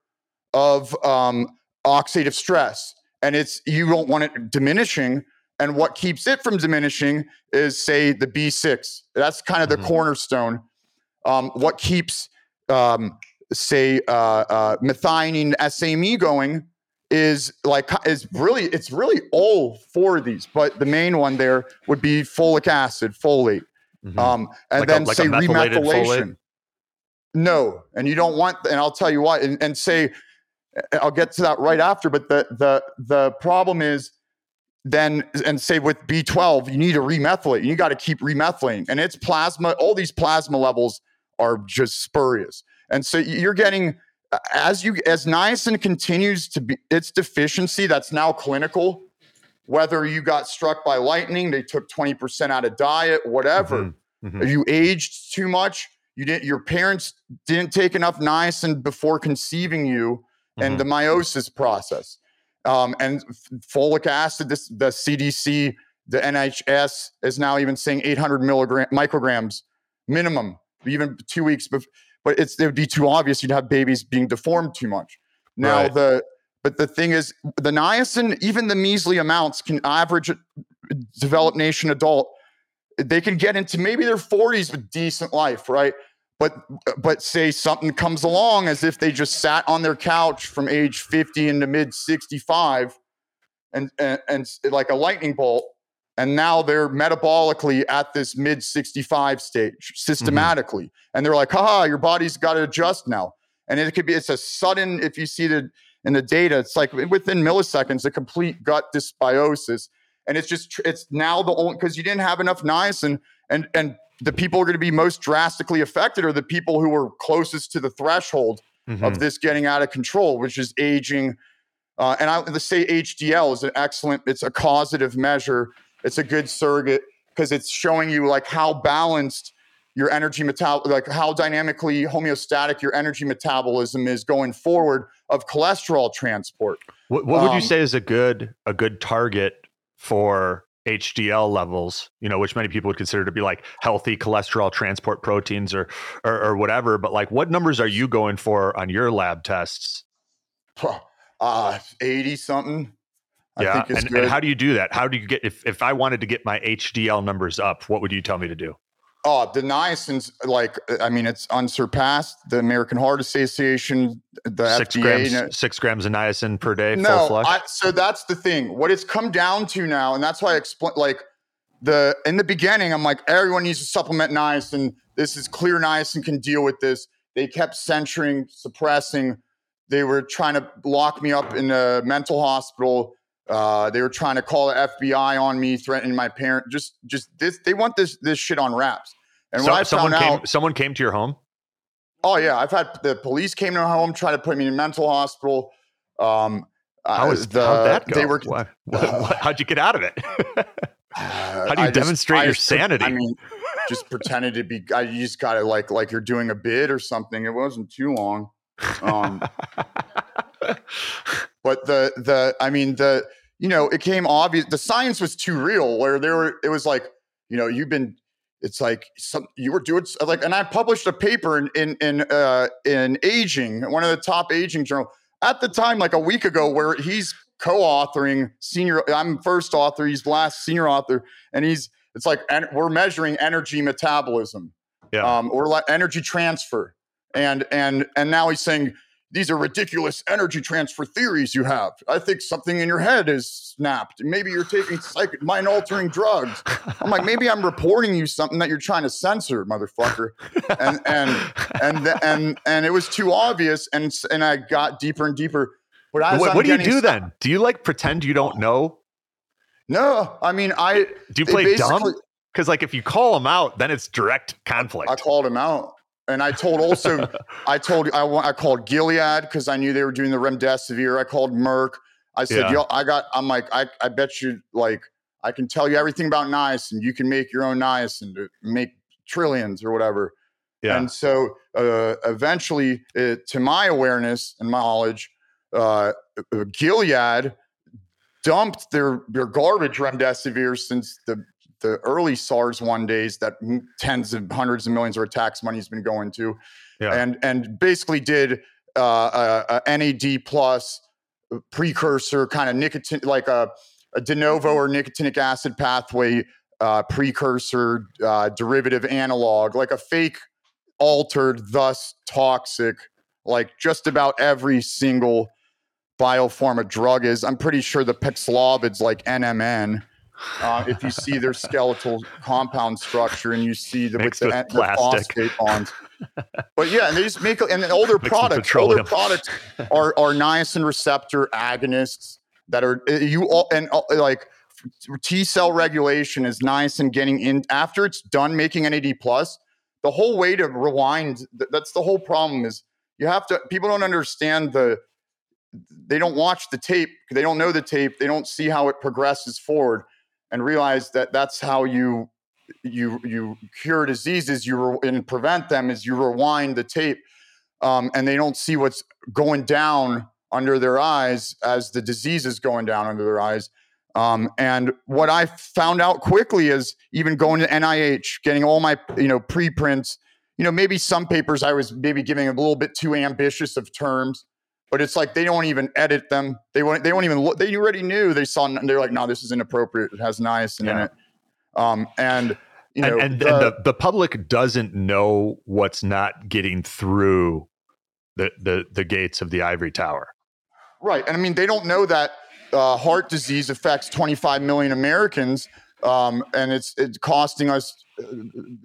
of um, oxidative stress and it's you don't want it diminishing and what keeps it from diminishing is say the b6 that's kind of the mm-hmm. cornerstone. Um, what keeps um, say uh, uh, methionine SAMe going is like is really it's really all four of these but the main one there would be folic acid folate mm-hmm. um, and like then a, like say remethylation no, and you don't want. And I'll tell you what. And, and say, I'll get to that right after. But the the the problem is then and say with B12, you need to remethylate. You got to keep remethylating, and it's plasma. All these plasma levels are just spurious, and so you're getting as you as niacin continues to be its deficiency that's now clinical. Whether you got struck by lightning, they took 20% out of diet, whatever. Mm-hmm. Mm-hmm. You aged too much you didn't your parents didn't take enough niacin before conceiving you and mm-hmm. the meiosis process um, and folic acid this the cdc the nhs is now even saying 800 milligram micrograms minimum even two weeks before but it's it would be too obvious you'd have babies being deformed too much now right. the but the thing is the niacin even the measly amounts can average developed nation adult they can get into maybe their 40s with decent life, right? But but say something comes along as if they just sat on their couch from age 50 into mid 65 and, and and like a lightning bolt and now they're metabolically at this mid 65 stage systematically mm-hmm. and they're like haha your body's got to adjust now and it could be it's a sudden if you see the in the data it's like within milliseconds a complete gut dysbiosis and it's just it's now the only because you didn't have enough niacin, and and the people are going to be most drastically affected are the people who are closest to the threshold mm-hmm. of this getting out of control, which is aging. Uh, and I let's say HDL is an excellent, it's a causative measure. It's a good surrogate because it's showing you like how balanced your energy metabol like how dynamically homeostatic your energy metabolism is going forward of cholesterol transport. What, what would um, you say is a good a good target for HDL levels, you know, which many people would consider to be like healthy cholesterol transport proteins or, or, or whatever. But like, what numbers are you going for on your lab tests? Uh, 80 something. Yeah. And, and, how do you do that? How do you get, if, if I wanted to get my HDL numbers up, what would you tell me to do? Oh, the niacin's like I mean, it's unsurpassed. The American Heart Association, the six FDA, grams, you know, six grams of niacin per day. No, I, so that's the thing. What it's come down to now, and that's why I explain. Like the in the beginning, I'm like, everyone needs to supplement niacin. This is clear. Niacin can deal with this. They kept censoring, suppressing. They were trying to lock me up in a mental hospital. Uh, they were trying to call the FBI on me, threatening my parent. Just, just this. They want this this shit on wraps. And so, when I someone found came, out, someone came to your home. Oh yeah, I've had the police came to my home, trying to put me in a mental hospital. Um, How is the, how'd that go? They were. What, what, how'd you get out of it? How do you I demonstrate just, your sanity? I mean, just pretended to be. I you just got to like like you're doing a bid or something. It wasn't too long. Um, but the the I mean the you know it came obvious the science was too real where there were it was like you know you've been it's like some you were doing like and I published a paper in in in uh, in aging one of the top aging journal at the time like a week ago where he's co-authoring senior I'm first author he's last senior author and he's it's like and we're measuring energy metabolism. Yeah. Um or like energy transfer. And and and now he's saying these are ridiculous energy transfer theories you have. I think something in your head is snapped. Maybe you're taking psych- mind altering drugs. I'm like, maybe I'm reporting you something that you're trying to censor, motherfucker. And and and and and it was too obvious. And and I got deeper and deeper. But as what, what do you do then? Do you like pretend you don't know? No, I mean, I do you play dumb? Because like if you call them out, then it's direct conflict. I called him out. And I told also, I told I I called Gilead because I knew they were doing the remdesivir. I called Merck. I said, yeah. yo, I got. I'm like, I I bet you like I can tell you everything about niacin. You can make your own niacin to make trillions or whatever. Yeah. And so uh, eventually, uh, to my awareness and knowledge, uh, uh Gilead dumped their their garbage remdesivir since the the early SARS one days that tens of hundreds of millions of tax money has been going to, yeah. and and basically did uh, a, a NAD plus precursor kind of nicotine like a, a de novo or nicotinic acid pathway uh, precursor uh, derivative analog, like a fake altered, thus toxic, like just about every single biopharma drug is. I'm pretty sure the Paxlovid's like NMN. Uh, if you see their skeletal compound structure and you see the, with the, with the phosphate bonds. But yeah, and they just make and older products, older products are are niacin receptor agonists that are uh, you all and uh, like T cell regulation is niacin getting in after it's done making NAD plus. The whole way to rewind that's the whole problem is you have to people don't understand the they don't watch the tape they don't know the tape they don't see how it progresses forward and realize that that's how you you you cure diseases you re- and prevent them is you rewind the tape um, and they don't see what's going down under their eyes as the disease is going down under their eyes um, and what i found out quickly is even going to nih getting all my you know preprints you know maybe some papers i was maybe giving a little bit too ambitious of terms but it's like they don't even edit them. They won't. They won't even look. They already knew. They saw. They're like, no, this is inappropriate. It has niacin yeah. in it. Um, and you know, and, and, the, and the the public doesn't know what's not getting through the the the gates of the ivory tower. Right, and I mean, they don't know that uh, heart disease affects 25 million Americans, um, and it's it's costing us uh,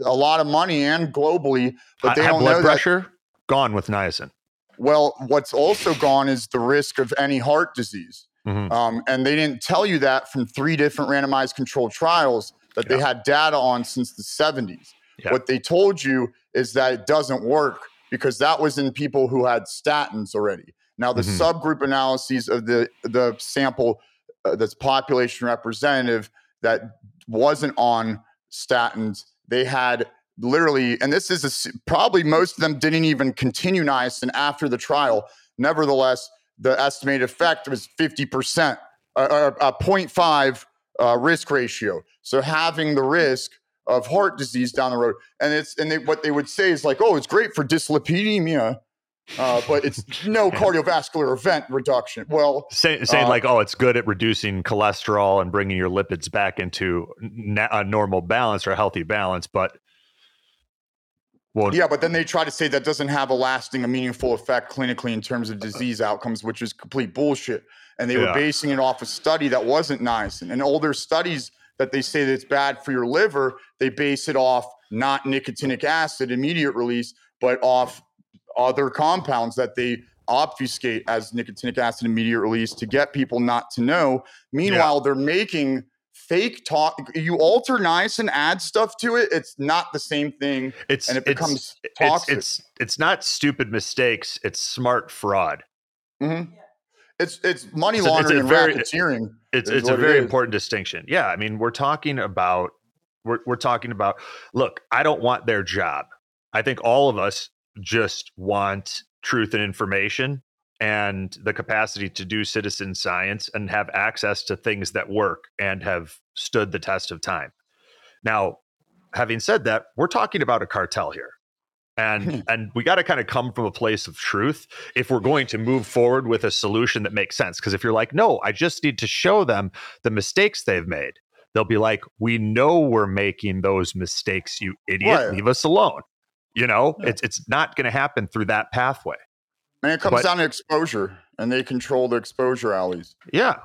a lot of money and globally. But they High don't blood know pressure that, gone with niacin. Well, what's also gone is the risk of any heart disease. Mm-hmm. Um, and they didn't tell you that from three different randomized controlled trials that yeah. they had data on since the 70s. Yeah. What they told you is that it doesn't work because that was in people who had statins already. Now, the mm-hmm. subgroup analyses of the the sample uh, that's population representative that wasn't on statins, they had literally, and this is a, probably most of them didn't even continue niacin after the trial. Nevertheless, the estimated effect was 50%, uh, uh, a 0.5 uh, risk ratio. So having the risk of heart disease down the road, and it's and they, what they would say is like, oh, it's great for dyslipidemia, uh, but it's no cardiovascular event reduction. Well, Say, saying uh, like, oh, it's good at reducing cholesterol and bringing your lipids back into na- a normal balance or a healthy balance, but well, yeah, but then they try to say that doesn't have a lasting, a meaningful effect clinically in terms of uh, uh. disease outcomes, which is complete bullshit. And they yeah. were basing it off a study that wasn't niacin. And older studies that they say that it's bad for your liver, they base it off not nicotinic acid immediate release, but off other compounds that they obfuscate as nicotinic acid immediate release to get people not to know. Meanwhile, yeah. they're making fake talk. You alter nice and add stuff to it. It's not the same thing. It's and it becomes it's, toxic. It's, it's, it's not stupid mistakes. It's smart fraud. Mm-hmm. It's it's money laundering it's, it's and racketeering. It's it's a very it important distinction. Yeah, I mean, we're talking about we're we're talking about. Look, I don't want their job. I think all of us just want truth and information and the capacity to do citizen science and have access to things that work and have stood the test of time. Now, having said that, we're talking about a cartel here. And hmm. and we got to kind of come from a place of truth if we're going to move forward with a solution that makes sense because if you're like, "No, I just need to show them the mistakes they've made." They'll be like, "We know we're making those mistakes, you idiot. Right. Leave us alone." You know, yeah. it's it's not going to happen through that pathway. And it comes but, down to exposure, and they control the exposure alleys. Yeah.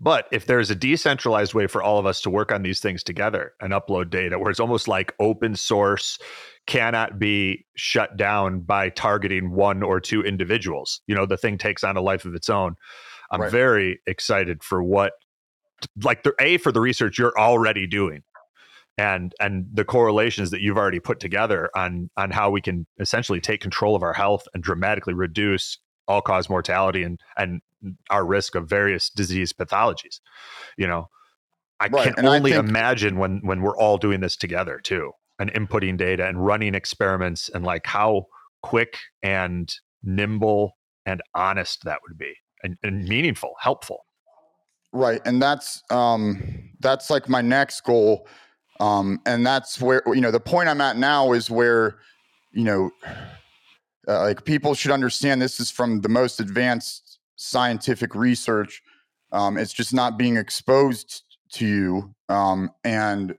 But if there's a decentralized way for all of us to work on these things together and upload data where it's almost like open source cannot be shut down by targeting one or two individuals, you know, the thing takes on a life of its own. I'm right. very excited for what, like, the A, for the research you're already doing and and the correlations that you've already put together on on how we can essentially take control of our health and dramatically reduce all cause mortality and and our risk of various disease pathologies you know i right. can and only I think- imagine when when we're all doing this together too and inputting data and running experiments and like how quick and nimble and honest that would be and, and meaningful helpful right and that's um that's like my next goal um, and that's where, you know, the point I'm at now is where, you know, uh, like people should understand this is from the most advanced scientific research. Um, it's just not being exposed to you. Um, and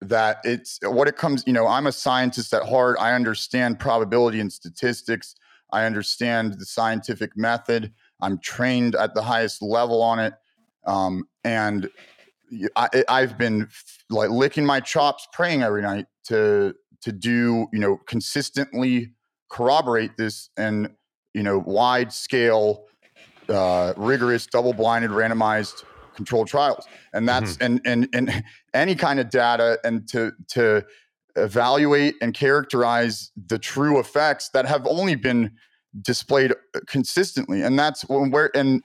that it's what it comes, you know, I'm a scientist at heart. I understand probability and statistics. I understand the scientific method. I'm trained at the highest level on it. Um, and I, I've been like licking my chops, praying every night to to do you know consistently corroborate this and you know wide scale, uh, rigorous, double blinded, randomized controlled trials, and that's mm-hmm. and and and any kind of data and to to evaluate and characterize the true effects that have only been displayed uh, consistently and that's when where and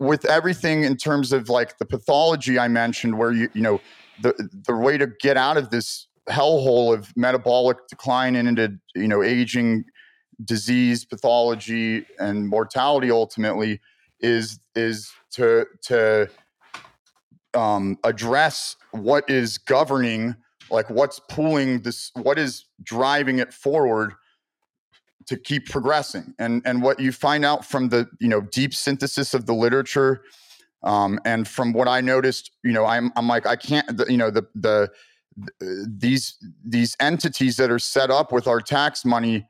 with everything in terms of like the pathology I mentioned, where you you know the the way to get out of this hellhole of metabolic decline and into you know aging, disease, pathology, and mortality ultimately is is to to um, address what is governing, like what's pulling this, what is driving it forward to keep progressing. And and what you find out from the you know deep synthesis of the literature, um, and from what I noticed, you know, I'm I'm like I can't you know the the these these entities that are set up with our tax money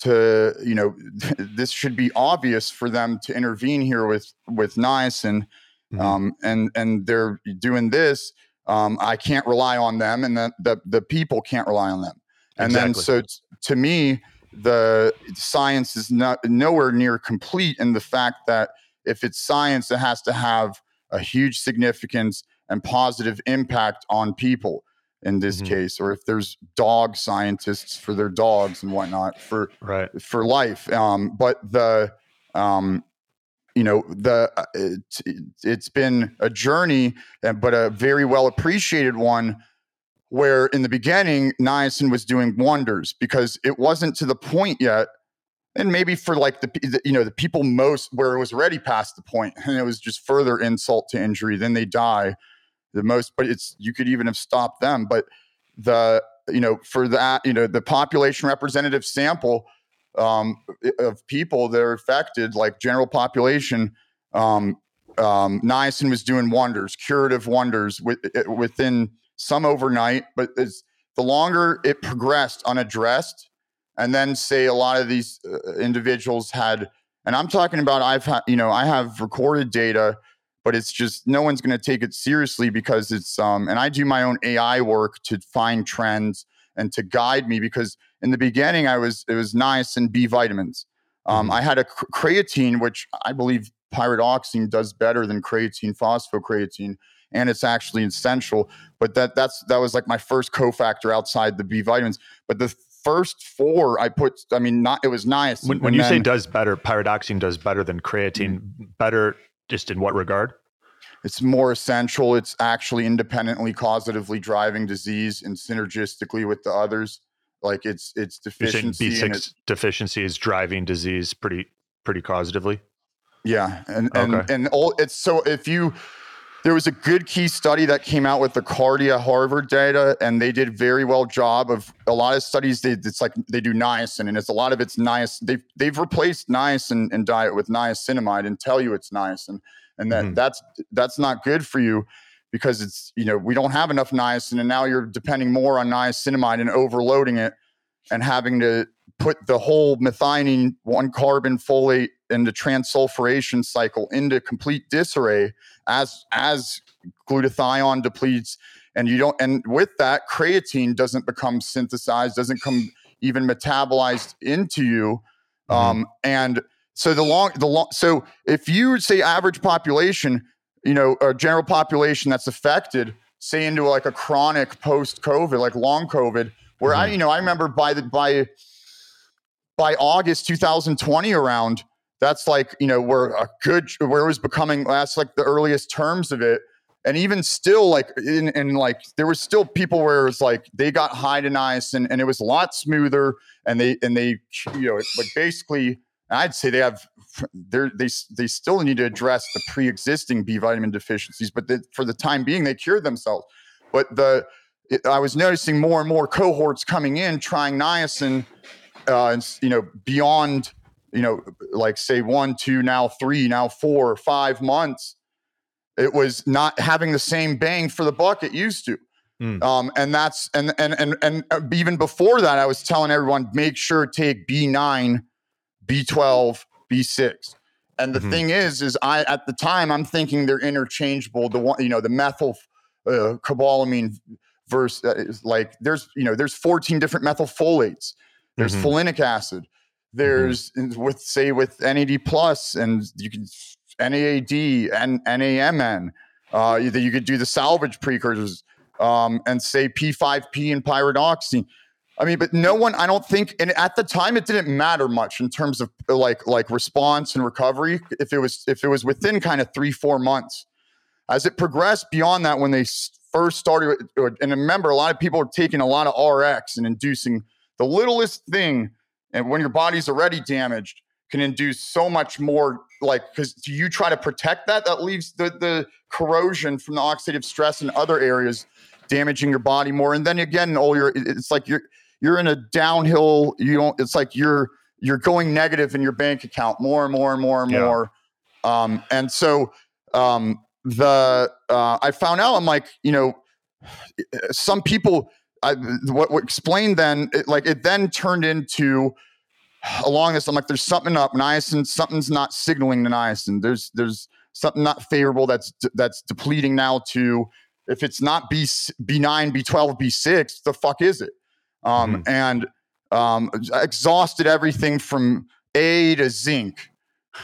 to you know this should be obvious for them to intervene here with with niacin mm-hmm. um, and and they're doing this um, i can't rely on them and the, the the people can't rely on them and exactly. then so t- to me the science is not nowhere near complete in the fact that if it's science, it has to have a huge significance and positive impact on people in this mm-hmm. case, or if there's dog scientists for their dogs and whatnot for right. for life. Um, but the um, you know the uh, it, it's been a journey, but a very well appreciated one. Where in the beginning, niacin was doing wonders because it wasn't to the point yet and maybe for like the, the, you know the people most where it was already past the point and it was just further insult to injury then they die the most but it's you could even have stopped them but the you know for that you know the population representative sample um, of people that are affected like general population um, um, niacin was doing wonders curative wonders with, within some overnight but it's the longer it progressed unaddressed and then say a lot of these uh, individuals had and i'm talking about i've had you know i have recorded data but it's just no one's going to take it seriously because it's um and i do my own ai work to find trends and to guide me because in the beginning i was it was niacin b vitamins um, mm-hmm. i had a creatine which i believe pyridoxine does better than creatine phosphocreatine and it's actually essential but that that's that was like my first cofactor outside the b vitamins but the first four I put, I mean, not it was nice. When, when you then, say does better, pyridoxine does better than creatine. Mm-hmm. Better, just in what regard? It's more essential. It's actually independently causatively driving disease and synergistically with the others. Like it's it's deficiency. B six deficiency is driving disease pretty pretty causatively. Yeah, and and okay. and all it's so if you there was a good key study that came out with the Cardia Harvard data, and they did very well job of a lot of studies. They it's like they do niacin, and it's a lot of it's niacin. They've they've replaced niacin in diet with niacinamide and tell you it's niacin, and that mm-hmm. that's that's not good for you because it's you know we don't have enough niacin, and now you're depending more on niacinamide and overloading it, and having to put the whole methionine one carbon folate and the transsulfuration cycle into complete disarray as as glutathione depletes and you don't and with that creatine doesn't become synthesized doesn't come even metabolized into you mm-hmm. um, and so the long the long so if you say average population you know a general population that's affected say into like a chronic post covid like long covid where mm-hmm. i you know i remember by the by by august 2020 around that's like you know where a good where it was becoming that's like the earliest terms of it. And even still like in, in like there was still people where it was like they got nice and, and it was a lot smoother and they and they you know like basically i'd say they have they they they still need to address the pre-existing b vitamin deficiencies but for the time being they cured themselves. But the it, i was noticing more and more cohorts coming in trying niacin uh, and you know beyond you know, like say one, two, now three, now four, five months, it was not having the same bang for the buck it used to. Mm. Um, and that's and and and and uh, even before that, I was telling everyone make sure take B nine, B twelve, B six. And the mm-hmm. thing is, is I at the time I'm thinking they're interchangeable. The one, you know, the methyl uh, cobalamin versus uh, like there's you know there's 14 different methylfolates. There's mm-hmm. folinic acid. Mm-hmm. There's mm-hmm. with say with NAD plus and you can NAD and NAMN. Uh, that you could do the salvage precursors um, and say P5P and pyridoxine. I mean, but no one, I don't think, and at the time it didn't matter much in terms of like like response and recovery. If it was if it was within kind of three four months, as it progressed beyond that, when they first started, and remember, a lot of people are taking a lot of RX and inducing the littlest thing and when your body's already damaged can induce so much more like because do you try to protect that? That leaves the the corrosion from the oxidative stress in other areas damaging your body more. And then again all your it's like you're you're in a downhill you don't it's like you're you're going negative in your bank account more and more and more and yeah. more. Um and so um the uh i found out i'm like you know some people I, what, what explained then, it, like it then turned into along this. I'm like, there's something up. Niacin, something's not signaling to niacin. There's there's something not favorable that's that's depleting now to. If it's not B B9, B12, B6, the fuck is it? Um, mm-hmm. And um, exhausted everything from A to zinc.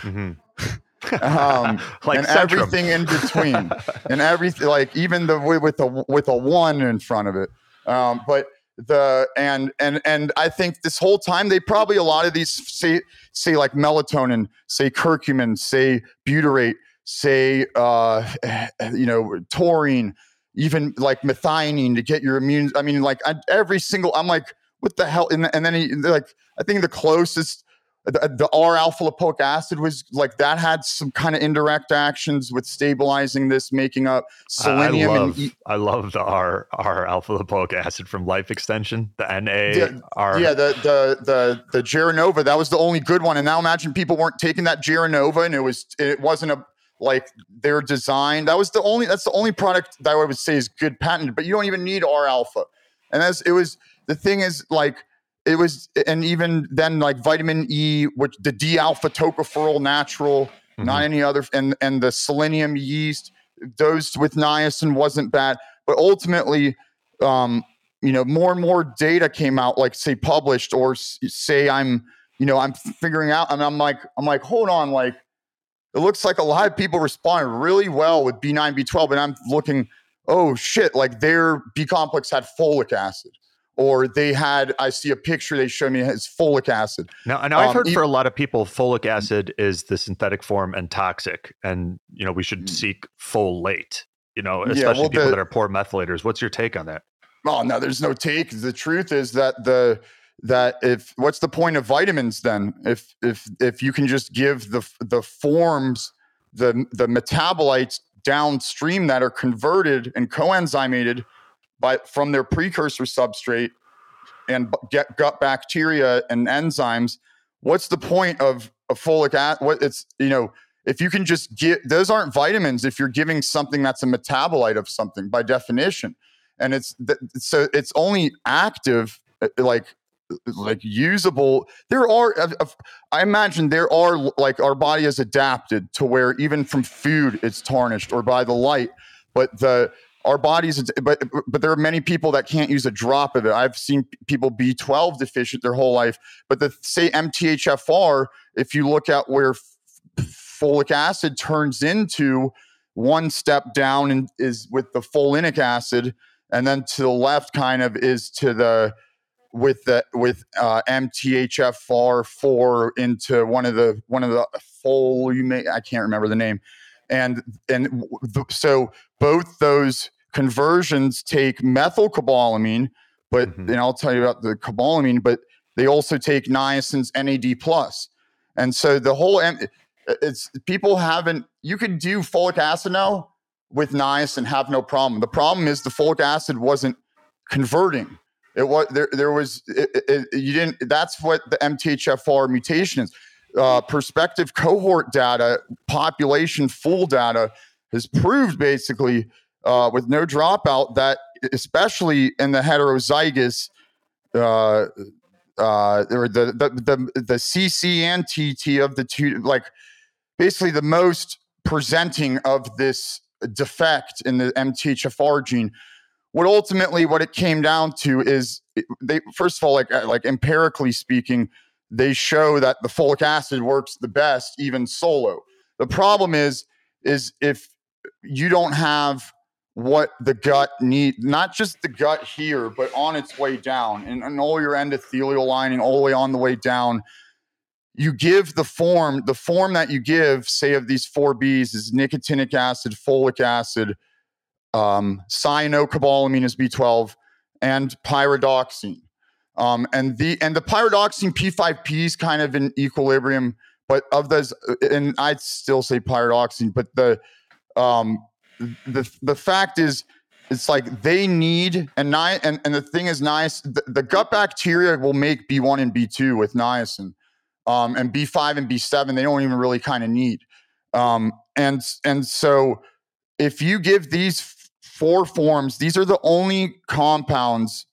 Mm-hmm. um, like and Centrum. everything in between, and everything like even the with a with a one in front of it. Um, but the and and and I think this whole time they probably a lot of these say say like melatonin, say curcumin, say butyrate, say uh, you know taurine, even like methionine to get your immune. I mean, like every single. I'm like, what the hell? And, and then he like I think the closest the, the R alpha lipoic acid was like that had some kind of indirect actions with stabilizing this, making up selenium. I love, and e- I love the R R alpha lipoic acid from Life Extension, the NA. Yeah, yeah, the the the the Geronova. That was the only good one. And now imagine people weren't taking that Geronova, and it was it wasn't a like their design. That was the only that's the only product that I would say is good patented. But you don't even need R alpha. And as it was the thing is like it was and even then like vitamin e which the d alpha tocopherol natural mm-hmm. not any other and and the selenium yeast dosed with niacin wasn't bad but ultimately um you know more and more data came out like say published or say i'm you know i'm figuring out and i'm like i'm like hold on like it looks like a lot of people responded really well with b9 b12 and i'm looking oh shit like their b complex had folic acid or they had i see a picture they show me has folic acid. Now, um, i've heard for a lot of people folic acid is the synthetic form and toxic and you know we should mm. seek folate you know especially yeah, well, people the, that are poor methylators what's your take on that? Oh no there's no take. The truth is that the that if what's the point of vitamins then? If if if you can just give the the forms the the metabolites downstream that are converted and coenzymated by from their precursor substrate and get gut bacteria and enzymes what's the point of a folic acid what it's you know if you can just get those aren't vitamins if you're giving something that's a metabolite of something by definition. And it's so it's only active uh, like like usable. There are i imagine there are like our body is adapted to where even from food it's tarnished or by the light but the our bodies but but there are many people that can't use a drop of it. I've seen people B12 deficient their whole life but the say mthfr if you look at where folic acid turns into one step down and is with the folinic acid and then to the left kind of is to the with the with uh, MTHFR4 into one of the one of the full you may I can't remember the name and and so both those conversions take methylcobalamin, but mm-hmm. and I'll tell you about the cobalamin, but they also take niacin's NAD plus, and so the whole it's people haven't. You could do folic acid now with niacin, have no problem. The problem is the folic acid wasn't converting. It was there. There was it, it, you didn't. That's what the MTHFR mutation is uh, prospective cohort data, population full data has proved basically uh, with no dropout that especially in the heterozygous uh, uh, or the, the the the CC and TT of the two, like basically the most presenting of this defect in the MTHFR gene. What ultimately what it came down to is they first of all like like empirically speaking they show that the folic acid works the best even solo. The problem is is if you don't have what the gut need, not just the gut here, but on its way down and, and all your endothelial lining all the way on the way down. You give the form, the form that you give, say of these four Bs is nicotinic acid, folic acid, um, cyanocobalamin is B12, and pyridoxine. Um, and the and the pyridoxine P5P is kind of in equilibrium, but of those, uh, and I'd still say pyridoxine, but the um, the the fact is, it's like they need and ni- and and the thing is nice. The, the gut bacteria will make B1 and B2 with niacin, um, and B5 and B7 they don't even really kind of need. Um, and and so if you give these four forms, these are the only compounds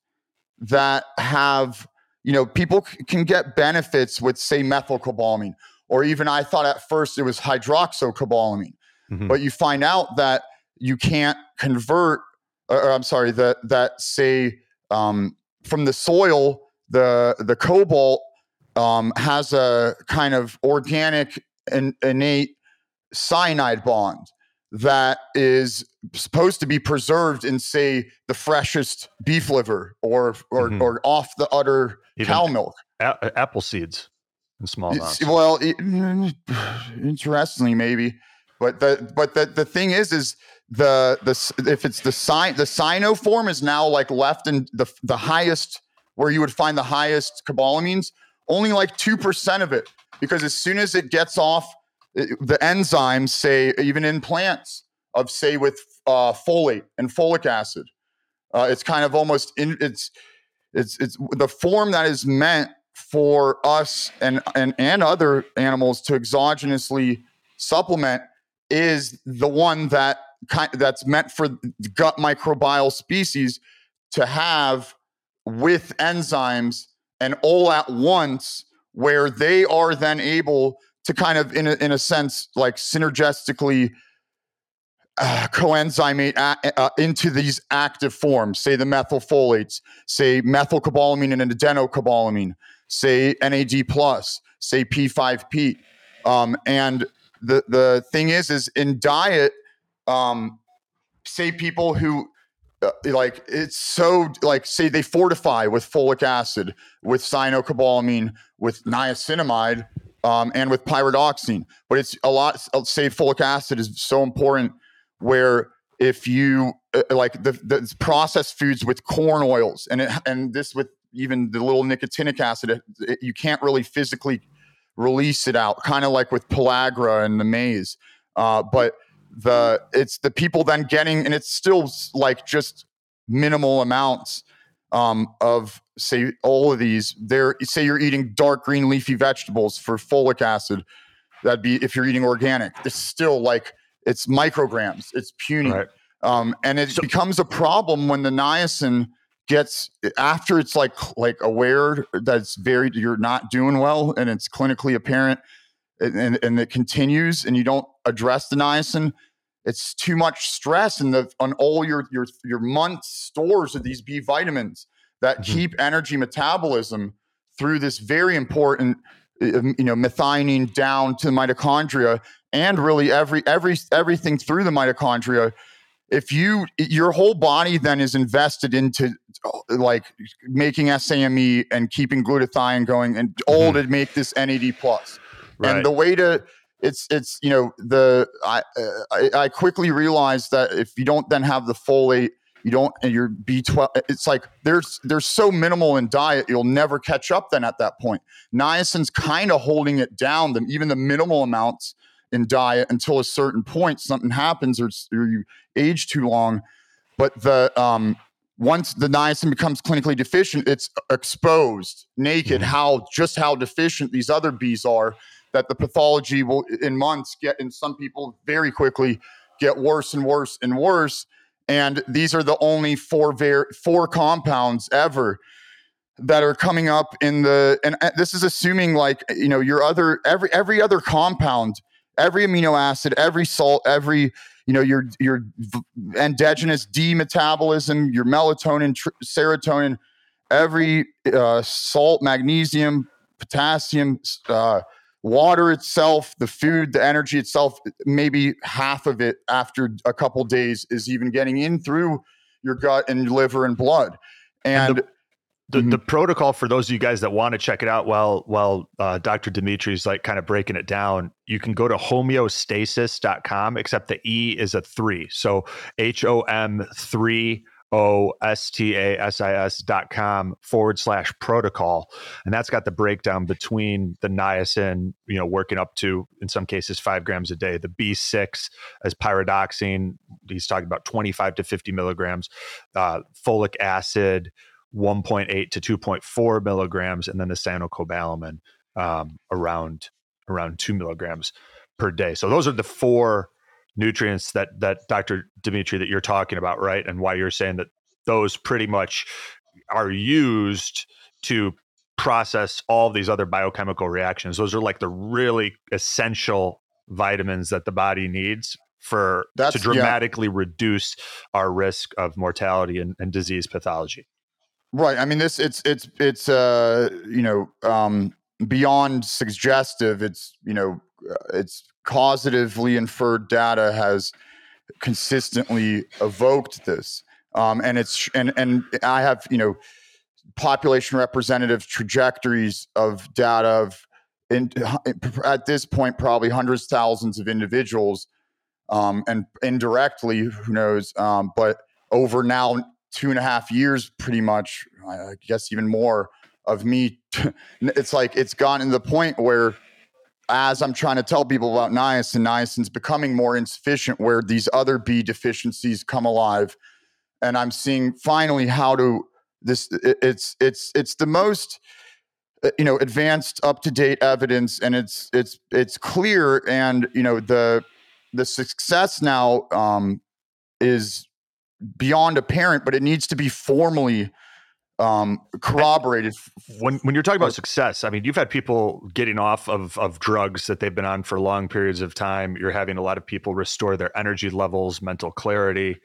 that have, you know, people c- can get benefits with, say, methylcobalamin, or even I thought at first it was hydroxycobalamin, mm-hmm. but you find out that you can't convert, or, I'm sorry, that that say um, from the soil, the the cobalt um, has a kind of organic and innate cyanide bond that is supposed to be preserved in say the freshest beef liver or or, mm-hmm. or off the udder Even cow milk a- apple seeds in small amounts well it, interestingly maybe but the but the, the thing is is the the if it's the sign the cyano form is now like left in the the highest where you would find the highest cobalamines only like 2% of it because as soon as it gets off the enzymes say even in plants of say with uh, folate and folic acid uh, it's kind of almost in, it's it's it's the form that is meant for us and and and other animals to exogenously supplement is the one that that's meant for gut microbial species to have with enzymes and all at once where they are then able to kind of in a, in a sense like synergistically uh, coenzymate a, uh, into these active forms. Say the methylfolates say methylcobalamin and adenocobalamin say nad plus say p5p um, and the the thing is is in diet um, say people who uh, like it's so like say they fortify with folic acid with cyanocobalamin with niacinamide um, and with pyridoxine. But it's a lot. Say folic acid is so important. Where if you uh, like the, the processed foods with corn oils and it, and this with even the little nicotinic acid, it, it, you can't really physically release it out. Kind of like with pellagra and the maize. Uh, but the it's the people then getting and it's still like just minimal amounts um, of say all of these there say you're eating dark green leafy vegetables for folic acid that'd be if you're eating organic it's still like it's micrograms it's puny right. um, and it so, becomes a problem when the niacin gets after it's like like aware that it's very you're not doing well and it's clinically apparent and, and it continues and you don't address the niacin it's too much stress in the on all your your your month stores of these B vitamins that mm-hmm. keep energy metabolism through this very important um, you know methionine down to the mitochondria and really every every everything through the mitochondria if you your whole body then is invested into like making SAMe and keeping glutathione going and all mm-hmm. to make this NAD plus. Right. And the way to it's it's you know the I, I, I quickly realized that if you don't then have the folate you don't and your b12 it's like there's there's so minimal in diet you'll never catch up then at that point. Niacin's kind of holding it down them even the minimal amounts in diet until a certain point something happens or, or you age too long. But the um once the niacin becomes clinically deficient it's exposed naked mm-hmm. how just how deficient these other B's are that the pathology will in months get in some people very quickly get worse and worse and worse. And these are the only four ver- four compounds ever that are coming up in the and this is assuming like you know your other every every other compound every amino acid every salt every you know your your endogenous d metabolism your melatonin tr- serotonin every uh, salt magnesium potassium uh, water itself, the food, the energy itself, maybe half of it after a couple days is even getting in through your gut and liver and blood. And, and the, the, mm-hmm. the, protocol for those of you guys that want to check it out while while uh, Dr. Dmitry's like kind of breaking it down, you can go to homeostasis.com, except the E is a three. So H O M three O S T A S I S dot com forward slash protocol. And that's got the breakdown between the niacin, you know, working up to, in some cases, five grams a day, the B6 as pyridoxine, he's talking about 25 to 50 milligrams, uh, folic acid, 1.8 to 2.4 milligrams, and then the cyanocobalamin um, around around two milligrams per day. So those are the four nutrients that that Dr. Dmitry that you're talking about, right? And why you're saying that those pretty much are used to process all these other biochemical reactions. Those are like the really essential vitamins that the body needs for That's, to dramatically yeah. reduce our risk of mortality and, and disease pathology. Right. I mean, this it's it's it's uh you know um beyond suggestive. It's you know uh, it's causatively inferred data has consistently evoked this. Um, and it's and and I have you know population representative trajectories of data of in, at this point probably hundreds thousands of individuals um, and indirectly who knows um, but over now two and a half years pretty much i guess even more of me it's like it's gotten to the point where as i'm trying to tell people about niacin niacin's becoming more insufficient where these other b deficiencies come alive. And i'm seeing finally how to this it's it's it's the most uh, you know advanced up to date evidence and it's it's it's clear and you know the the success now um is beyond apparent but it needs to be formally um corroborated when when you're talking about success i mean you've had people getting off of of drugs that they've been on for long periods of time you're having a lot of people restore their energy levels mental clarity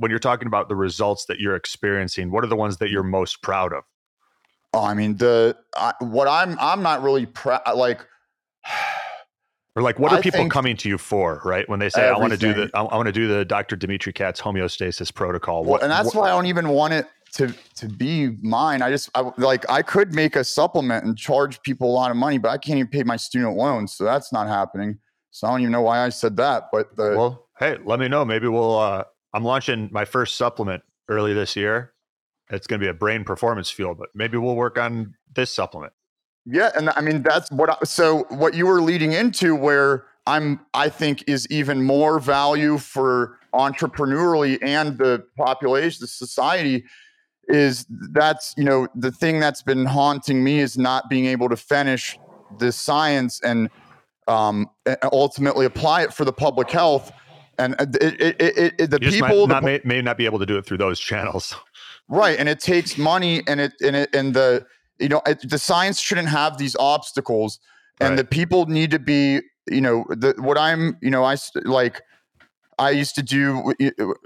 when you're talking about the results that you're experiencing, what are the ones that you're most proud of? Oh, I mean, the I, what I'm I'm not really proud like. Or like, what are I people coming to you for, right? When they say, everything. "I want to do the, I, I want to do the Dr. Dmitry Kats homeostasis protocol," what, well, and that's what, why I don't even want it to to be mine. I just I, like I could make a supplement and charge people a lot of money, but I can't even pay my student loans, so that's not happening. So I don't even know why I said that. But the well, hey, let me know. Maybe we'll uh, I'm launching my first supplement early this year. It's going to be a brain performance fuel, but maybe we'll work on this supplement. Yeah, and I mean that's what. I, so what you were leading into, where I'm, I think, is even more value for entrepreneurially and the population, the society, is that's you know the thing that's been haunting me is not being able to finish the science and um, ultimately apply it for the public health and uh, it, it, it, the you people not, the, may, may not be able to do it through those channels right and it takes money and it and it and the you know the science shouldn't have these obstacles and right. the people need to be you know the what i'm you know i like i used to do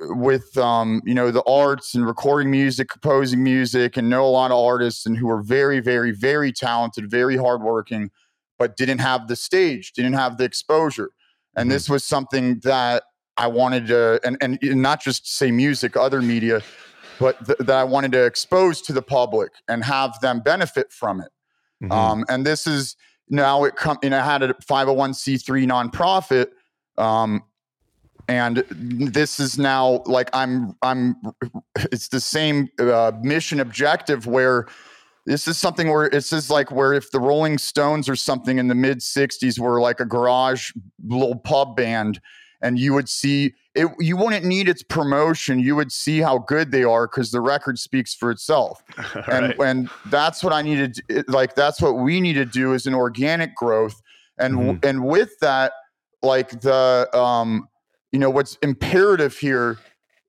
with um you know the arts and recording music composing music and know a lot of artists and who are very very very talented very hardworking but didn't have the stage didn't have the exposure and mm-hmm. this was something that I wanted to, and, and not just say music, other media, but th- that I wanted to expose to the public and have them benefit from it. Mm-hmm. Um, and this is now it come, you know, I had a 501c3 nonprofit. Um, and this is now like I'm, I'm, it's the same uh, mission objective where this is something where this is like where if the Rolling Stones or something in the mid 60s were like a garage little pub band and you would see it you wouldn't need its promotion. You would see how good they are because the record speaks for itself. And and that's what i needed like that's what we need to do is an organic growth. And mm-hmm. and with that like the um you know what's imperative here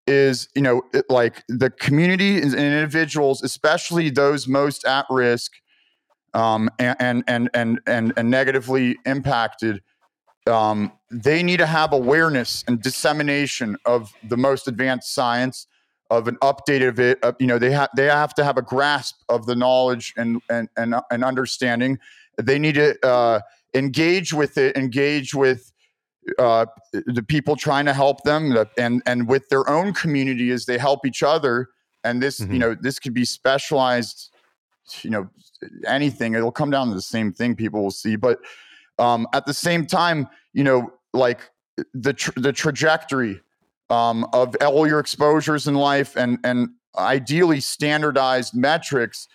is you know it, like the community and individuals especially those most at risk um and and and and and, and negatively impacted um, they need to have awareness and dissemination of the most advanced science of an update of it you know they have they have to have a grasp of the knowledge and and and, and understanding. They need to uh, engage with it engage with uh, the people trying to help them and and with their own community as they help each other. And this mm-hmm. you know this could be specialized you know anything. It'll come down to the same thing people will see. But um, at the same time, you know, like the tra- the trajectory um, of all your exposures in life and and ideally standardized metrics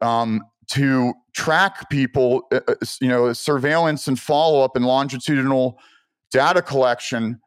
um, to track people, uh, uh you know, surveillance and follow up and longitudinal data collection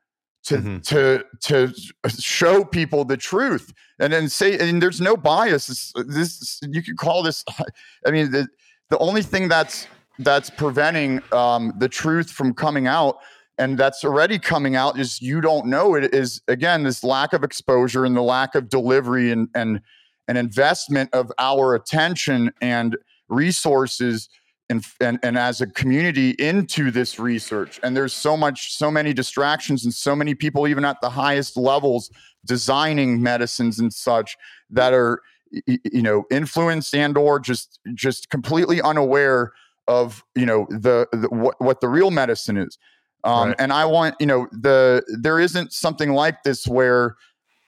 to mm-hmm. to to show people the truth and then say and there's no bias this, this you could call this i mean the the only thing that's that's preventing um, the truth from coming out and that's already coming out is you don't know it is again this lack of exposure and the lack of delivery and and an investment of our attention and resources and, and and as a community into this research and there's so much so many distractions and so many people even at the highest levels designing medicines and such that are you know influenced and or just just completely unaware of you know the, the what what the real medicine is Um, Right. And I want, you know, the there isn't something like this where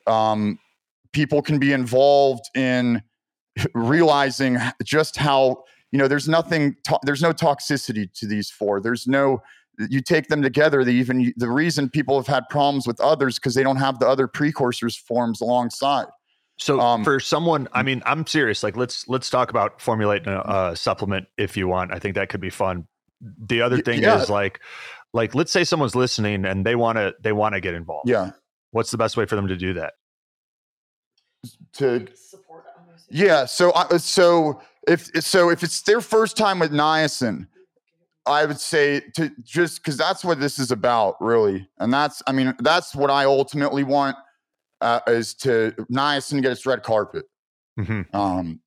um, people can be involved in realizing just how you know there's nothing to- there's no toxicity to these four there's no you take them together the even the reason people have had problems with others because they don't have the other precursors forms alongside So Um, for someone, I mean, I'm serious. Like, let's let's talk about formulating a, a supplement if you want. I think that could be fun. The other thing yeah. is like, like let's say someone's listening and they want to they want to get involved. yeah What's the best way for them to do that? to support obviously. yeah so I, so if so if it's their first time with niacin I would say to just because that's what this is about, really, and that's I mean that's what I ultimately want uh, is to niacin get its red carpet. Mhm. Um,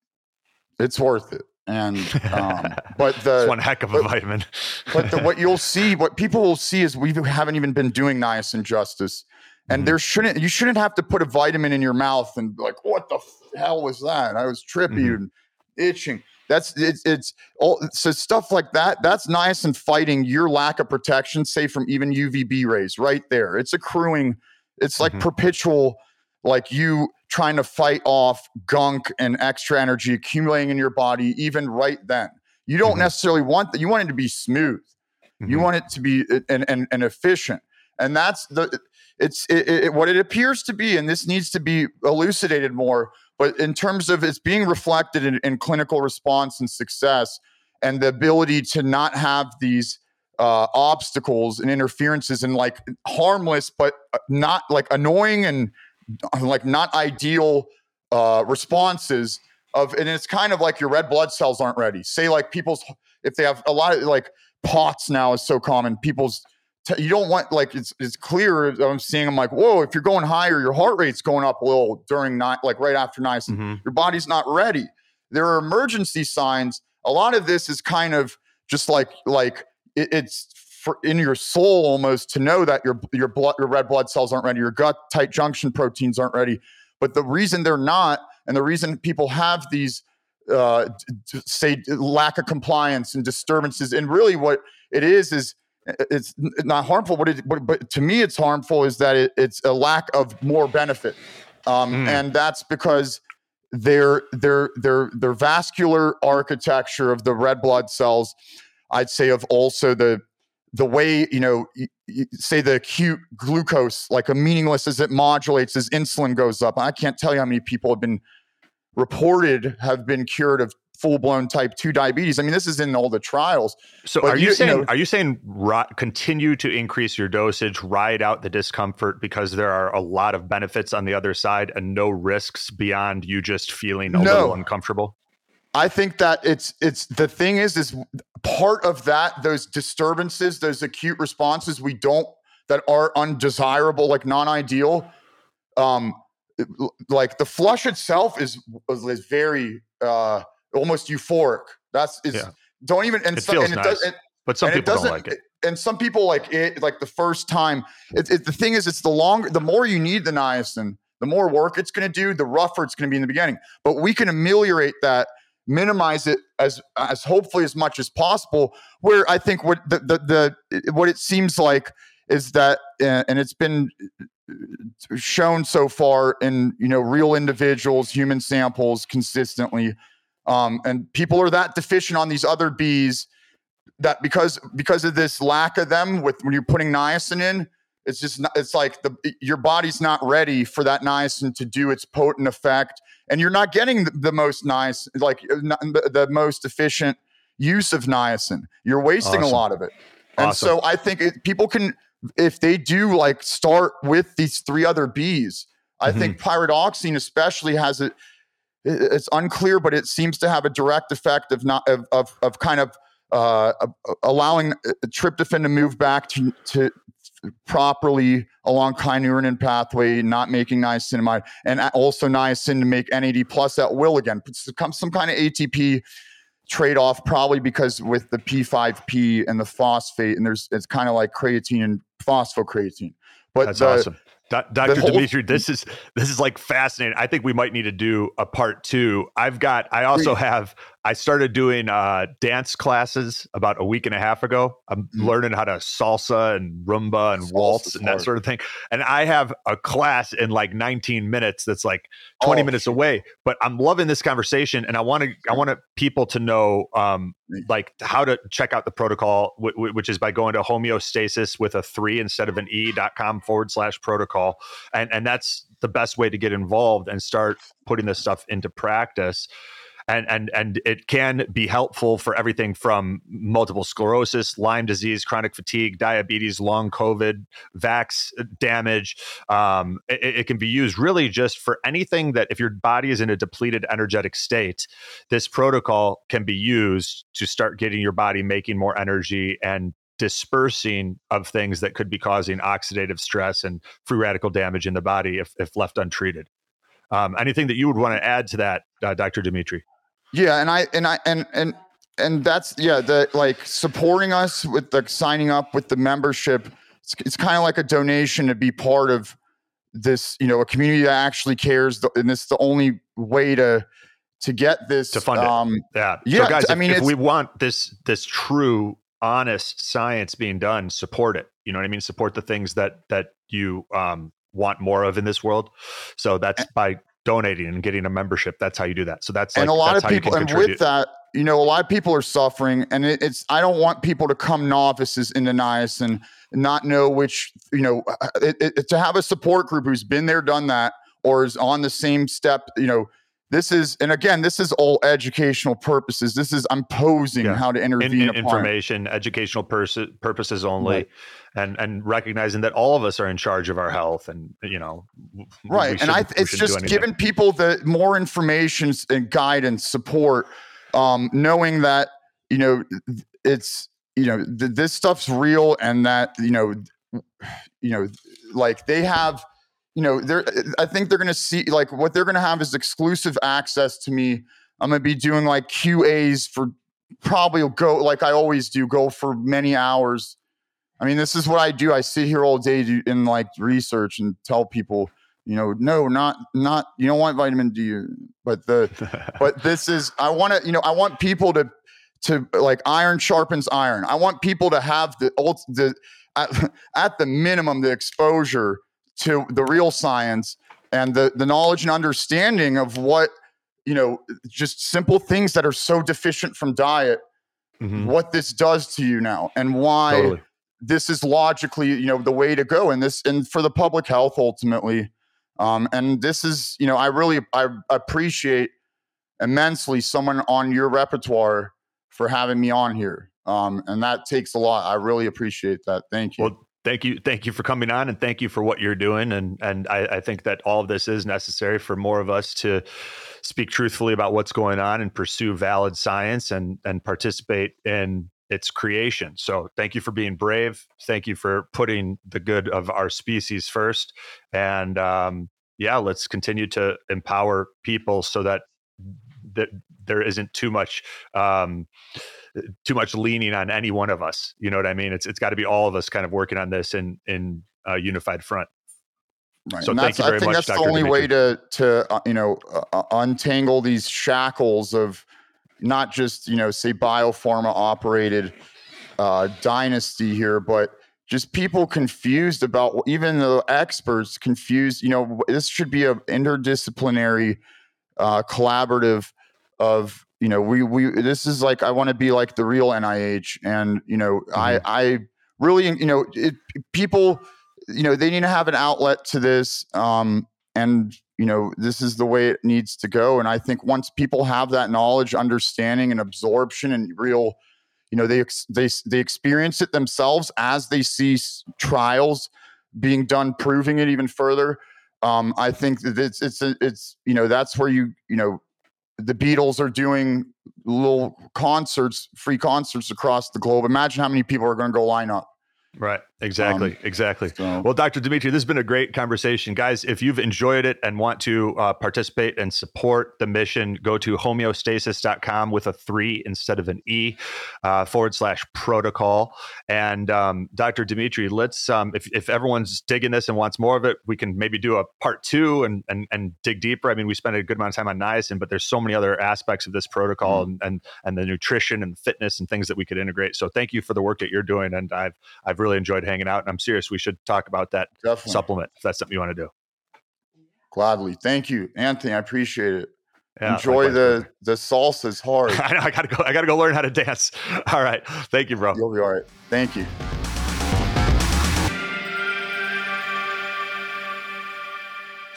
it's worth it, and um, but it's the one heck of a but- vitamin. but the, what you'll see, what people will see is we haven't even been doing niacin justice. And Mhm. there shouldn't you shouldn't have to put a vitamin in your mouth and be like, what the hell was that? I was trippy Mhm. and itching. That's it's it's all so stuff like that. That's niacin fighting your lack of protection, say from even UVB rays, right there. It's accruing. It's like Mhm. perpetual, like you trying to fight off gunk and extra energy accumulating in your body, even right then. You don't Mhm. necessarily want that. You want it to be smooth. You Mhm. want it to be uh, and, and, and efficient. And that's the it's it, it, what it appears to be, and this needs to be elucidated more. But in terms of it's being reflected in, in clinical response and success, and the ability to not have these uh, obstacles and interferences and like harmless, but uh, not like annoying and uh, like not ideal uh, responses of, and it's kind of like your red blood cells aren't ready. Say like people's if they have a lot of like POTS now is so common. People's you don't want like it's it's clear. I'm seeing. I'm like, whoa! If you're going higher, your heart rate's going up a little during night, like right after niacin. Mhm. Your body's not ready. There are emergency signs. A lot of this is kind of just like like it, it's for in your soul almost to know that your your blood your red blood cells aren't ready. Your gut tight junction proteins aren't ready. But the reason they're not, and the reason people have these uh, say lack of compliance and disturbances, and really what it is is it's not harmful. What it, but, but to me, it's harmful is that it, it's a lack of more benefit, um, Mm. and that's because their their their their vascular architecture of the red blood cells, I'd say of also the the way you know say the acute glucose like a meaningless as it modulates as insulin goes up i can't tell you how many people have been reported have been cured of full-blown type 2 diabetes i mean this is in all the trials So But are you- you, you saying know- are you saying continue to increase your dosage, ride out the discomfort because there are a lot of benefits on the other side and no risks beyond you just feeling a No. little uncomfortable? I think that it's it's the thing is is part of that those disturbances, those acute responses we don't that are undesirable, like non-ideal. Um, like the flush itself is is very uh almost euphoric. That's it's Yeah. don't even and, It so, feels and it nice. does, and, but some people don't like it. and some people like it like the first time it, it, the thing is it's the longer the more you need the niacin the more work it's going to do the rougher it's going to be in the beginning but we can ameliorate that minimize it as as hopefully as much as possible where i think what the the, the what it seems like is that uh, and it's been uh, shown so far in you know real individuals human samples consistently um, and people are that deficient on these other B's that because because of this lack of them with when you're putting niacin in it's just not, it's like the your body's not ready for that niacin to do its potent effect and you're not getting the, the most nice like the, the most efficient use of niacin you're wasting Awesome. a lot of it and Awesome. so i think it, people can if they do like start with these three other B's i Mhm. think pyridoxine especially has a it- it's unclear but it seems to have a direct effect of not of of, of kind of uh, allowing uh, tryptophan to move back to, to properly along kynurenine pathway, not making niacinamide, and also niacin to make NAD plus at will again. It's some some kind of ATP trade off, probably because with the P5P and the phosphate, and there's it's kind of like creatine and phosphocreatine. But That's the, awesome. Do- Dr. whole- Dmitry, this is this is like fascinating. I think we might need to do a part two. I've got I also have I started doing uh, dance classes about a week and a half ago. I'm mm-hmm. learning how to salsa and rumba and waltz and that sort of thing. And I have a class in like 19 minutes that's like 20 oh, minutes shit. away. But I'm loving this conversation, and I want to I want people to know um, like how to check out the protocol, w- w- which is by going to homeostasis with a three instead of an e dot com forward slash protocol, and and that's the best way to get involved and start putting this stuff into practice and and and it can be helpful for everything from multiple sclerosis, Lyme disease, chronic fatigue, diabetes, long COVID, vax damage. Um, it, it, can be used really just for anything that if your body is in a depleted energetic state, this protocol can be used to start getting your body making more energy and dispersing of things that could be causing oxidative stress and free radical damage in the body if, if left untreated. Um, anything that you would want to add to that, uh, Dr. Dmitry? Yeah, and I and I and and and that's yeah, the like supporting us with the signing up with the membership. It's, it's kind of like a donation to be part of this, you know, a community that actually cares, and it's the only way to to get this to fund um, it. Yeah, yeah. So guys, I mean, if we want this this true, honest science being done, support it. You know what I mean? Support the things that that you um, want more of in this world. So that's by donating and getting a membership. That's how you do that. So that's and like, a lot of people, and with that, you know, a lot of people are suffering, and it, it's. I don't want people to come novices into niacin and not know which, you know, uh, it, it, to have a support group who's been there, done that, or is on the same step, you know. This is, and again, this is all educational purposes. This is I'm posing yeah. how to intervene. In, in information, educational pers- purposes only. Right and and recognizing that all of us are in charge of our health and you know right and i it's just giving people the more information and guidance support um knowing that you know it's you know th- this stuff's real and that you know you know like they have you know they're uh, i think they're going to see like what they're going to have is exclusive access to me i'm going to be doing like qas for probably go like i always do go for many hours I mean, this is what I do. I sit here all day in like research and tell people, you know, no, not not you don't want vitamin D, but the but this is I want to, you know, I want people to to like iron sharpens iron. I want people to have the old the at, at the minimum the exposure to the real science and the the knowledge and understanding of what you know just simple things that are so deficient from diet mm-hmm. what this does to you now and why totally. this is logically you know the way to go and this and for the public health ultimately. Um, and this is you know i really i appreciate immensely someone on your repertoire for having me on here. Um, and that takes a lot. I really appreciate that. Thank you. Well thank you thank you for coming on and thank you for what you're doing and and I, I think that all of this is necessary for more of us to speak truthfully about what's going on and pursue valid science and and participate in its creation. So thank you for being brave. Thank you for putting the good of our species first. And um, yeah, let's continue to empower people so that that there isn't too much um, too much leaning on any one of us. You know what I mean? It's it's got to be all of us kind of working on this in in a unified front. Right. So and thank you very I think much, that's Dr. the only Dmitry. way to to uh, you know uh, uh untangle these shackles of not just you know say biopharma operated uh, dynasty here, but just people confused about even the experts confused. You know, this should be an interdisciplinary, uh, collaborative of you know we we this is like I want to be like the real NIH, and you know mm-hmm. I I really you know it, people you know they need to have an outlet to this um, and you know this is the way it needs to go and i think once people have that knowledge understanding and absorption and real you know they they they experience it themselves as they see trials being done proving it even further um, i think that it's it's it's you know that's where you you know the beatles are doing little concerts free concerts across the globe imagine how many people are going to go line up Right. Exactly, um, exactly. So. Well, Dr. Dmitry, this has been a great conversation. Guys, if you've enjoyed it and want to uh, participate and support the mission, go to homeostasis.com with a three instead of an E uh, forward slash protocol. And um, Dr. Dmitry, let's, um, if, if everyone's digging this and wants more of it, we can maybe do a part two and, and, and dig deeper. I mean, we spent a good amount of time on niacin, but there's so many other aspects of this protocol mm. and, and, and the nutrition and fitness and things that we could integrate. So thank you for the work that you're doing. And I've, I've really enjoyed hanging out. And I'm serious. We should talk about that Definitely. supplement if that's something you want to do. Gladly. Thank you, Anthony. I appreciate it. Yeah, Enjoy the the salsa's hard. I know. I gotta go. I gotta go learn how to dance. All right. Thank you, bro. You'll be all right. Thank you.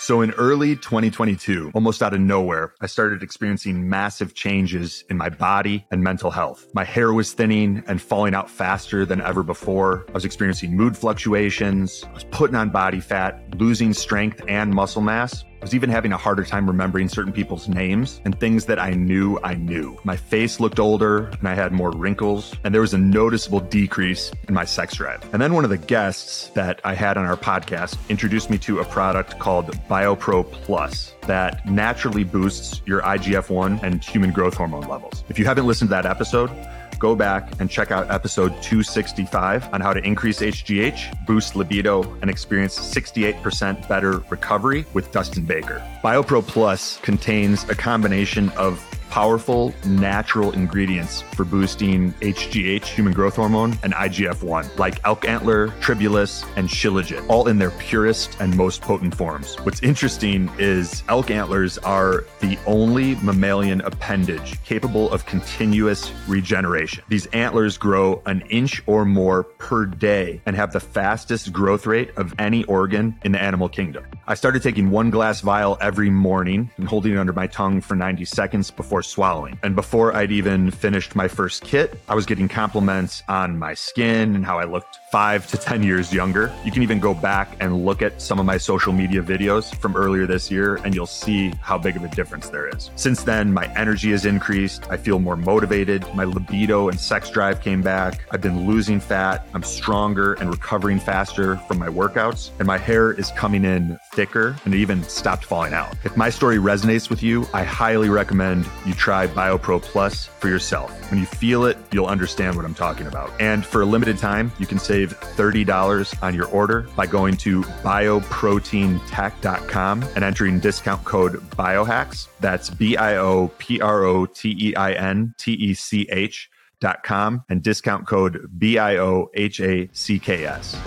So in early 2022, almost out of nowhere, I started experiencing massive changes in my body and mental health. My hair was thinning and falling out faster than ever before. I was experiencing mood fluctuations. I was putting on body fat, losing strength and muscle mass was even having a harder time remembering certain people's names and things that I knew I knew. My face looked older and I had more wrinkles, and there was a noticeable decrease in my sex drive. And then one of the guests that I had on our podcast introduced me to a product called BioPro Plus that naturally boosts your IGF 1 and human growth hormone levels. If you haven't listened to that episode, go back and check out episode 265 on how to increase HGH, boost libido, and experience 68% better recovery with Dustin Baker. BioPro Plus contains a combination of powerful natural ingredients for boosting HGH, human growth hormone, and IGF 1, like elk antler, tribulus, and shilajit, all in their purest and most potent forms. What's interesting is elk antlers are the only mammalian appendage capable of continuous regeneration. These antlers grow an inch or more per day and have the fastest growth rate of any organ in the animal kingdom. I started taking one glass vial every morning and holding it under my tongue for 90 seconds before swallowing. And before I'd even finished my first kit, I was getting compliments on my skin and how I looked five to 10 years younger. You can even go back and look at some of my social media videos from earlier this year, and you'll see how big of a difference there is. Since then, my energy has increased. I feel more motivated. My libido and sex drive came back. I've been losing fat. I'm stronger and recovering faster from my workouts, and my hair is coming in thicker and it even stopped falling out. If my story resonates with you, I highly recommend you try BioPro Plus for yourself. When you feel it, you'll understand what I'm talking about. And for a limited time, you can save $30 on your order by going to bioproteintech.com and entering discount code biohacks. That's B I O P R O T E I N T E C H dot com and discount code B I O H A C K S.